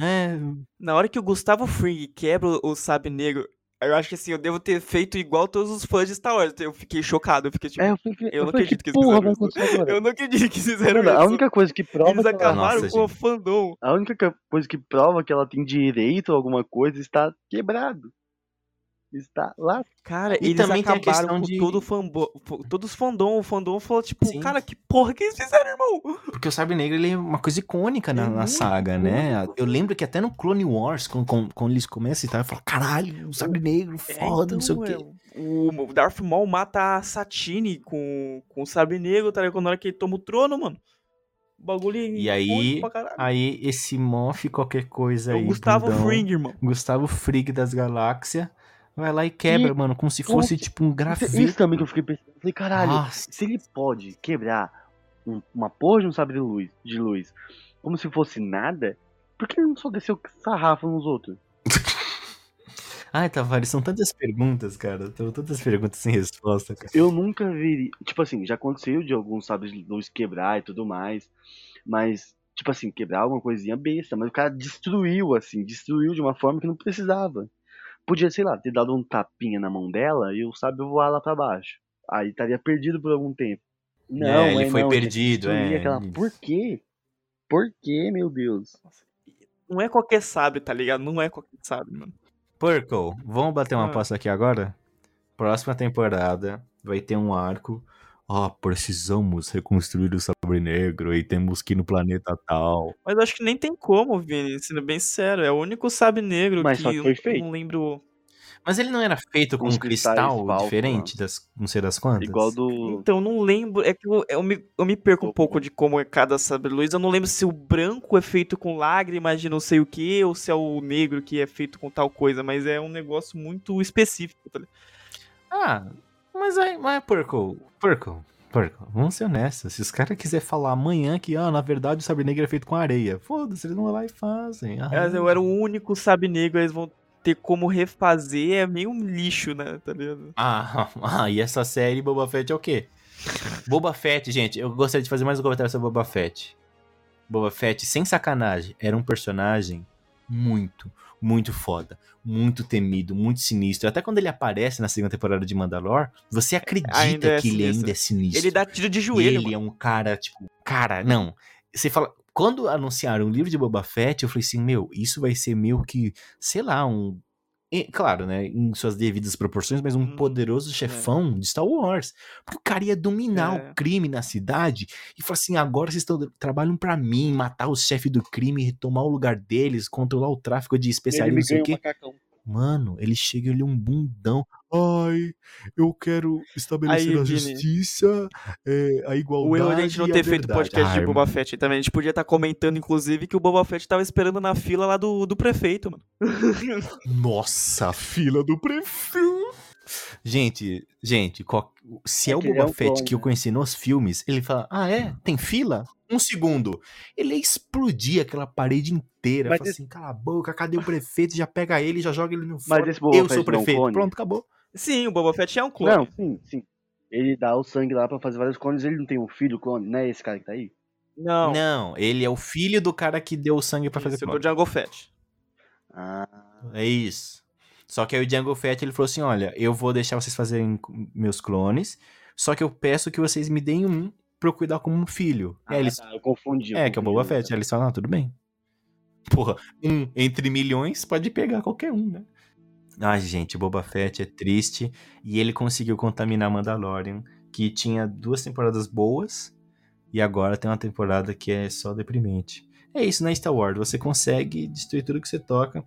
S1: É,
S3: Na hora que o Gustavo Fring quebra o- o Sabe Negro, eu acho que assim, eu devo ter feito igual todos os fãs de Star Wars. Eu fiquei chocado, eu fiquei tipo,
S2: É, eu, fiquei,
S3: Eu não
S2: falei,
S3: acredito que
S2: que
S3: eles fizeram isso. eu não acredito que fizeram
S2: Mano,
S3: isso.
S2: a única coisa que prova
S3: Eles
S2: que
S3: acabaram
S1: Nossa,
S3: com o fandom.
S2: a única coisa que prova que ela tem direito a alguma coisa está quebrado. Está lá.
S3: Cara,
S1: E
S3: eles
S1: também tem a
S3: acabaram
S1: questão
S3: com
S1: de-
S3: todo o fanbo... todos os fandom. O fandom falou, tipo,
S1: Sim.
S3: cara, que porra que eles fizeram, irmão?
S1: Porque o Sabre Negro ele é uma coisa icônica na,
S3: É
S1: na saga, né? Eu lembro que até no Clone Wars, quando, quando, quando eles começam e tal, eu falo, caralho, o Sabre Negro, foda, não sei o quê.
S3: É, O Darth Maul mata a Satine com, com o Sabre Negro, tá ligado? Na hora que ele toma o trono, mano. O bagulho
S1: E
S3: é
S1: aí-
S3: pra caralho.
S1: Aí esse Moff, qualquer coisa
S3: É
S1: aí.
S3: o Gustavo Fring, irmão.
S1: Gustavo Frig das Galáxias. Vai lá e quebra, mano, como se fosse tipo um graveto.
S2: isso também que eu fiquei pensando. Eu Falei, caralho,
S1: Nossa.
S2: se ele pode quebrar um- uma porra de um sabre de luz, de luz como se fosse nada, por que ele não só desceu sarrafo nos outros?
S1: Ai, Tavares, são tantas perguntas, cara. São tantas perguntas sem resposta, cara.
S2: Eu nunca vi. Tipo assim, já aconteceu de alguns sabres de luz quebrar e tudo mais. Mas, tipo assim, quebrar alguma coisinha besta. Mas o cara destruiu, assim, destruiu de uma forma que não precisava. Podia, sei lá, ter dado um tapinha na mão dela e o sabre voar lá pra baixo. Aí estaria perdido por algum tempo. Não,
S1: É, ele
S2: é,
S1: foi
S2: não,
S1: perdido, é,
S2: Aquela...
S1: isso.
S2: Por quê? Por quê, meu Deus?
S3: Não é qualquer sabre, tá ligado? Não é qualquer sabre, mano.
S1: Purple, vamos bater uma
S3: Ah.
S1: aposta aqui agora? Próxima temporada vai ter um arco. Ó, precisamos reconstruir o Sabre Negro e temos que ir no planeta tal.
S3: Mas eu acho que nem tem como, Vini, sendo bem sincero. É o único sabre negro
S2: Mas
S3: que
S2: só que
S3: eu
S2: foi feito.
S3: não lembro.
S1: Mas ele não era feito com um cristal diferente das não sei das quantas?
S2: Igual do.
S3: Então, eu não lembro. É que eu, eu, me, eu me perco um pouco de como é cada sabre luz. Eu não lembro se o branco é feito com lágrimas de não sei o que, ou se é o negro que é feito com tal coisa. Mas é um negócio muito específico, tá ligado?
S1: Ah, mas aí, mas Purple, Purple, Purple, vamos ser honestos. Se os caras quiserem falar amanhã que, ah, na verdade o Sabre Negro é feito com areia, foda-se, eles vão lá e fazem. Ah,
S3: eu era o único sabre negro, eles vão ter como refazer. É meio um lixo, né? Tá ligado?
S1: Ah, ah, e essa série Boba Fett é o quê? Boba Fett, gente, eu gostaria de fazer mais um comentário sobre Boba Fett. Boba Fett, sem sacanagem, era um personagem muito, muito foda. Muito temido, muito sinistro. Até quando ele aparece na segunda temporada de Mandalore, você acredita
S3: é
S1: que ele ainda é sinistro.
S3: Ele dá tiro de
S1: E
S3: joelho,
S1: ele
S3: mano.
S1: é um cara, tipo, cara, não. Você fala. Quando anunciaram o livro de Boba Fett, eu falei assim, meu, isso vai ser meio que, sei lá, um. E, Claro, né? Em suas devidas proporções, mas um
S3: Hum,
S1: poderoso chefão de Star Wars. Porque o cara ia dominar
S3: É.
S1: o crime na cidade e falar assim: agora vocês estão, trabalham pra mim, matar os chefes do crime, retomar o lugar deles, controlar o tráfico de
S2: Ele
S1: especialistas,
S2: me
S1: não sei o quê.
S2: macacão.
S1: Mano, ele chega ele é um bundão. Ai, eu quero estabelecer
S3: Aí,
S1: a
S3: Vini.
S1: justiça, é, a igualdade.
S3: O erro de a gente não ter feito
S1: verdade.
S3: podcast de
S1: Ai,
S3: Boba Fett também. A gente podia estar comentando, inclusive, que o Boba Fett tava esperando na fila lá do, do prefeito, mano.
S1: Nossa, a fila do prefeito. Gente, gente, se é,
S2: É
S1: o Boba
S2: é um
S1: Fett
S2: clone,
S1: que eu
S2: né?
S1: conheci nos filmes, ele fala: Ah, é? Tem fila? Um segundo. Ele ia explodir aquela parede inteira.
S2: Mas
S1: Fala
S2: esse-
S1: assim: cala a boca, cadê o prefeito? Já pega ele, já joga ele no
S2: Boba
S1: Eu
S2: Fett
S1: sou o
S2: é
S1: prefeito. Pronto, acabou.
S3: Sim, o Boba Fett é um clone.
S2: Não, sim, sim. Ele dá o sangue lá pra fazer vários clones, ele não tem um filho clone, não é esse cara que tá aí?
S3: Não,
S1: Não, ele é o filho do cara que deu o sangue pra fazer
S3: isso, do
S1: clone.
S3: Jungle Fett.
S2: Ah,
S1: É isso. Só que aí o Django Fett ele falou assim: olha, eu vou deixar vocês fazerem meus clones, só que eu peço que vocês me deem um pra eu cuidar como um filho.
S2: ah,
S1: é, eles,
S2: tá, eu confundi. eu
S1: é, que é o Boba Fett. Aí eles falam, ah, tudo bem. Porra, um entre milhões pode pegar qualquer um, né? Ai, gente, Boba Fett é triste. E ele conseguiu contaminar Mandalorian, que tinha duas temporadas boas, e agora tem uma temporada que é só deprimente. É isso, né, Star Wars? Você consegue destruir tudo que você toca.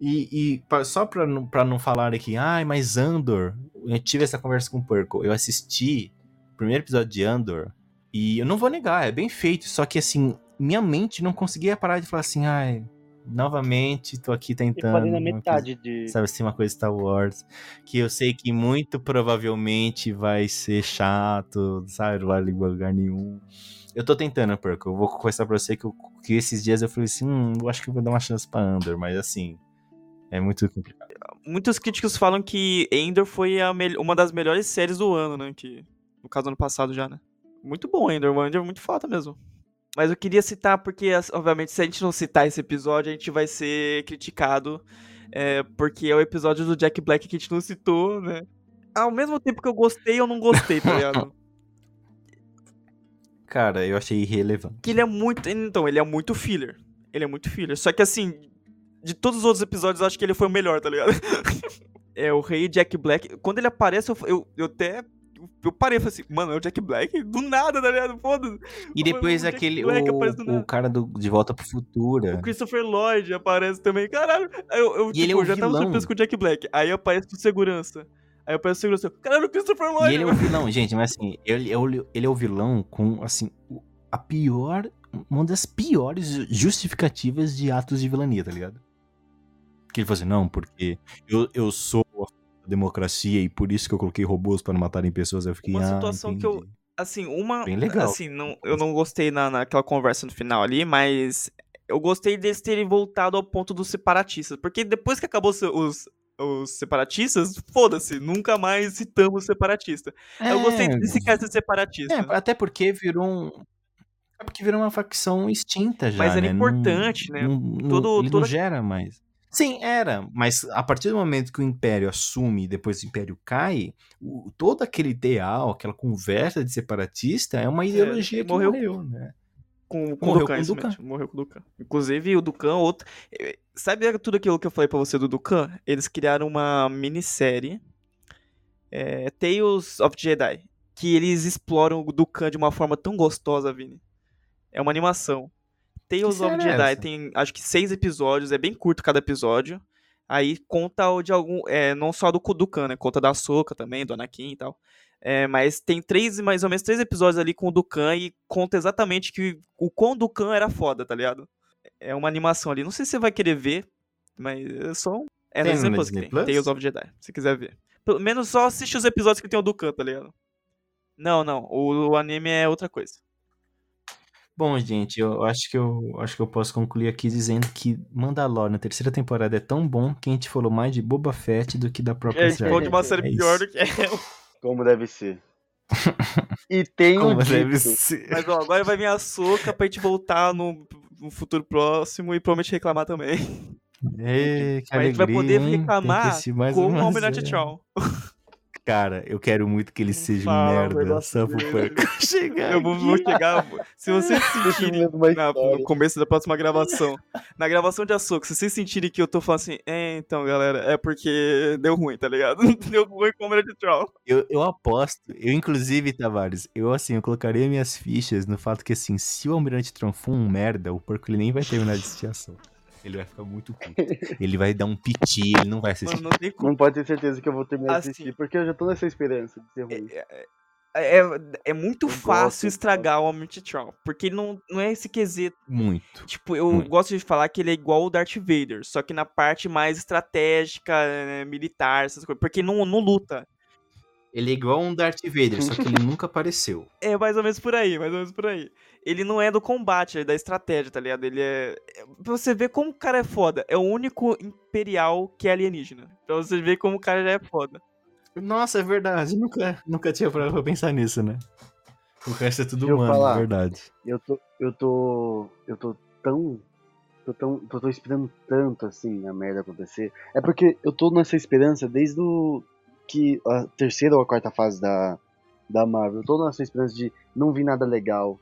S1: E, e pa- só pra não, pra não falar aqui, ai, mas Andor, eu tive essa conversa com o Perko. Eu assisti o primeiro episódio de Andor, e eu não vou negar, é bem feito, só que assim, minha mente não conseguia parar de falar assim, ai, novamente tô aqui
S2: Eu
S1: tentando.
S2: parei na metade de.
S1: Sabe assim, uma coisa Star Wars, que eu sei que muito provavelmente vai ser chato, sabe? Não vai ligar lugar nenhum. Eu tô tentando, Perco. Eu vou confessar pra você que, eu- que esses dias eu falei assim, hum, eu acho que eu vou dar uma chance pra Andor, mas assim, é muito complicado.
S3: Muitos críticos falam que Endor foi uma das melhores séries do ano, né? Que, no caso, ano passado já, né? Muito bom, Endor. O Endor é muito foda mesmo. Mas eu queria citar, porque, obviamente, se a gente não citar esse episódio, a gente vai ser criticado. é, porque é o episódio do Jack Black que a gente não citou, né? Ao mesmo tempo que eu gostei, eu não gostei, tá ligado?
S1: Cara, eu achei irrelevante.
S3: que ele é muito. Então, ele é muito filler. Ele é muito filler. Só que assim, de todos os outros episódios, eu acho que ele foi o melhor, tá ligado? é o rei Jack Black. Quando ele aparece, eu, eu, eu até. Eu parei e falei assim, mano, é o Jack Black? Do nada, tá ligado? Foda-se.
S1: E depois
S3: O
S1: aquele,
S3: Black
S1: o, o cara do, de Volta pro Futuro.
S3: O Christopher Lloyd aparece também. Caralho, eu, eu,
S1: E
S3: tipo,
S1: ele é o
S3: eu já tava surpreso com o Jack Black. Aí aparece o segurança. Aí aparece o segurança. Caralho, o Christopher Lloyd!
S1: E ele é o vilão, gente, mas assim, ele é o, ele é o vilão com, assim, a pior, uma das piores justificativas de atos de vilania, tá ligado? Que ele falou assim, não, porque eu, eu sou democracia e por isso que eu coloquei robôs para não matarem pessoas. Eu fiquei,
S3: Uma
S1: ah,
S3: situação que eu- assim, uma.
S1: Bem legal.
S3: Assim, não, eu não gostei na, naquela conversa no final ali, mas eu gostei deles terem voltado ao ponto dos separatistas. Porque depois que acabou os, os separatistas, foda-se, nunca mais citamos os separatistas. eu gostei
S1: É,
S3: desse cara ser separatista.
S1: É, até porque virou um... É porque virou uma facção extinta já,
S3: Mas era
S1: né? Não-
S3: importante, né?
S1: não- não-
S3: Todo- toda-
S1: não gera mais. Sim, era, mas a partir do momento que o Império assume e depois o Império cai, o- todo aquele ideal, aquela conversa de separatista é uma ideologia que
S3: morreu-
S1: morreu, né?
S3: Com, com
S1: Morreu
S3: o Dukan,
S1: com o
S3: mesmo, Morreu com o Dukan. Inclusive, o Dukan, outro. eh, Sabe tudo aquilo que eu falei pra você do Dukan? Eles criaram uma minissérie. É, Tales of Jedi. Que eles exploram o Dukan de uma forma tão gostosa, Vini. É uma animação. Tales
S1: Que
S3: of Jedi
S1: essa?
S3: tem acho que seis episódios, é bem curto cada episódio. Aí conta o de algum. É, não só do Dukan, né? Conta da Soka também, do Anakin e tal. É, mas tem três, mais ou menos, três episódios ali com o Dukan e conta exatamente que o quão Dukan era foda, tá ligado? É uma animação ali. Não sei se você vai querer ver, mas é só um. É
S1: Tem
S3: Plus que tem.
S1: Plus?
S3: Tales of Jedi, se quiser ver. Pelo menos só assiste os episódios que tem o Dukan, tá ligado? Não, não. O, o anime é outra coisa.
S1: Bom, gente, eu acho que eu acho que eu posso concluir aqui dizendo que Mandalorian, na terceira temporada, é tão bom que a gente falou mais de Boba Fett do que da própria
S3: É, a gente
S1: série.
S3: falou de uma série
S1: É
S3: pior
S1: isso.
S3: do que ela.
S2: Como deve ser. E tem um
S1: Como deve
S2: dito.
S1: ser.
S3: Mas ó, agora vai vir a soca pra gente voltar no, no futuro próximo e provavelmente reclamar também.
S1: Ê, que
S3: Mas a gente vai poder
S1: alegria,
S3: reclamar
S1: assistir mais
S3: com o
S1: uma série.
S3: Tchau.
S1: Cara, eu quero muito que ele seja um merda, só pro chegar
S3: Eu vou, vou chegar. Se vocês sentirem na- no começo da próxima gravação, na gravação de açúcar, se vocês sentirem que eu tô falando assim, é, então, galera, é porque deu ruim, tá ligado? Deu ruim com o Almirante Tchau.
S1: Eu, eu aposto, eu inclusive, Tavares, eu assim, eu colocaria minhas fichas no fato que assim, se o Almirante Tron for um merda, o porco ele nem vai terminar de assistir a ação. Ele vai ficar muito puto. Ele vai dar um piti, ele não vai assistir.
S3: Mano, não tem como.
S2: Não pode ter certeza que eu vou terminar de
S3: Assim.
S2: assistir, porque eu já tô nessa esperança de ser ruim.
S3: É, é muito
S2: Eu
S3: fácil
S2: gosto,
S3: estragar o Almirante Tchau, porque ele não, não é esse quesito.
S1: Muito.
S3: Tipo, eu
S1: Muito.
S3: gosto de falar que ele é igual o Darth Vader, só que na parte mais estratégica, né, militar, essas coisas, porque não, não luta.
S1: Ele é igual um Darth Vader, só que ele nunca apareceu.
S3: É mais ou menos por aí, mais ou menos por aí. Ele não é do combate, ele é da estratégia, tá ligado? Ele é. é- Pra você ver como o cara é foda. É o único imperial que é alienígena. Pra você ver como o cara já é foda.
S1: Nossa, é verdade. Nunca, nunca tinha parado pra pensar nisso, né? O resto é tudo
S2: Deixa
S1: humano,
S2: falar.
S1: é verdade.
S2: Eu tô. Eu tô. Eu tô tão. Tô, tão, tô, tô esperando tanto assim a merda acontecer. É porque eu tô nessa esperança desde o. que a terceira ou a quarta fase da, da Marvel. Eu tô nessa esperança de não vir nada legal,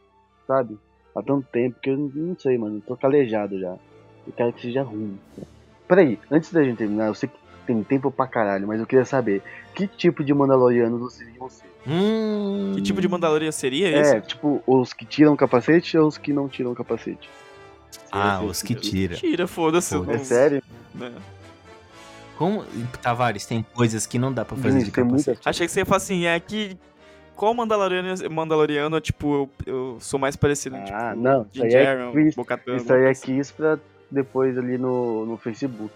S2: sabe? Há tanto tempo que eu não- sei, mano. Tô calejado já. Eu quero que seja ruim. Peraí, antes da gente terminar, eu sei que tem tempo pra caralho, mas eu queria saber que tipo de Mandaloriano vocês iam ser.
S1: Hum...
S3: Que tipo de Mandalorian seria isso?
S2: É, tipo, os que tiram o capacete ou os que não tiram o capacete?
S1: Ah, os que
S2: sim.
S1: tira.
S3: Tira, foda-se.
S1: Foda-se.
S2: É sério?
S3: né?
S1: Como... Tavares, tem coisas que não dá pra fazer
S2: Vinícius,
S1: de capacete.
S3: Achei que você ia falar assim, é que. Qual Mandaloriano, Mandaloriano tipo, eu, eu sou mais parecido?
S2: Ah,
S3: tipo,
S2: não, isso aí é
S3: Bo-Katan,
S2: Isso aí é quis pra depois ali no, no Facebook.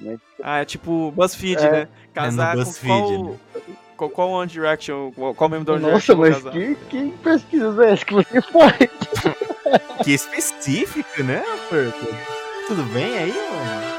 S2: Né?
S3: Ah, é tipo BuzzFeed,
S2: É.
S3: né? Casar com
S1: BuzzFeed,
S3: qual,
S1: né?
S3: qual, qual One Direction, qual, qual membro do One
S2: Nossa,
S3: Direction vou
S2: mas que, que pesquisa é essa que você faz?
S1: Que específico, né, Perco? Tudo bem aí, mano?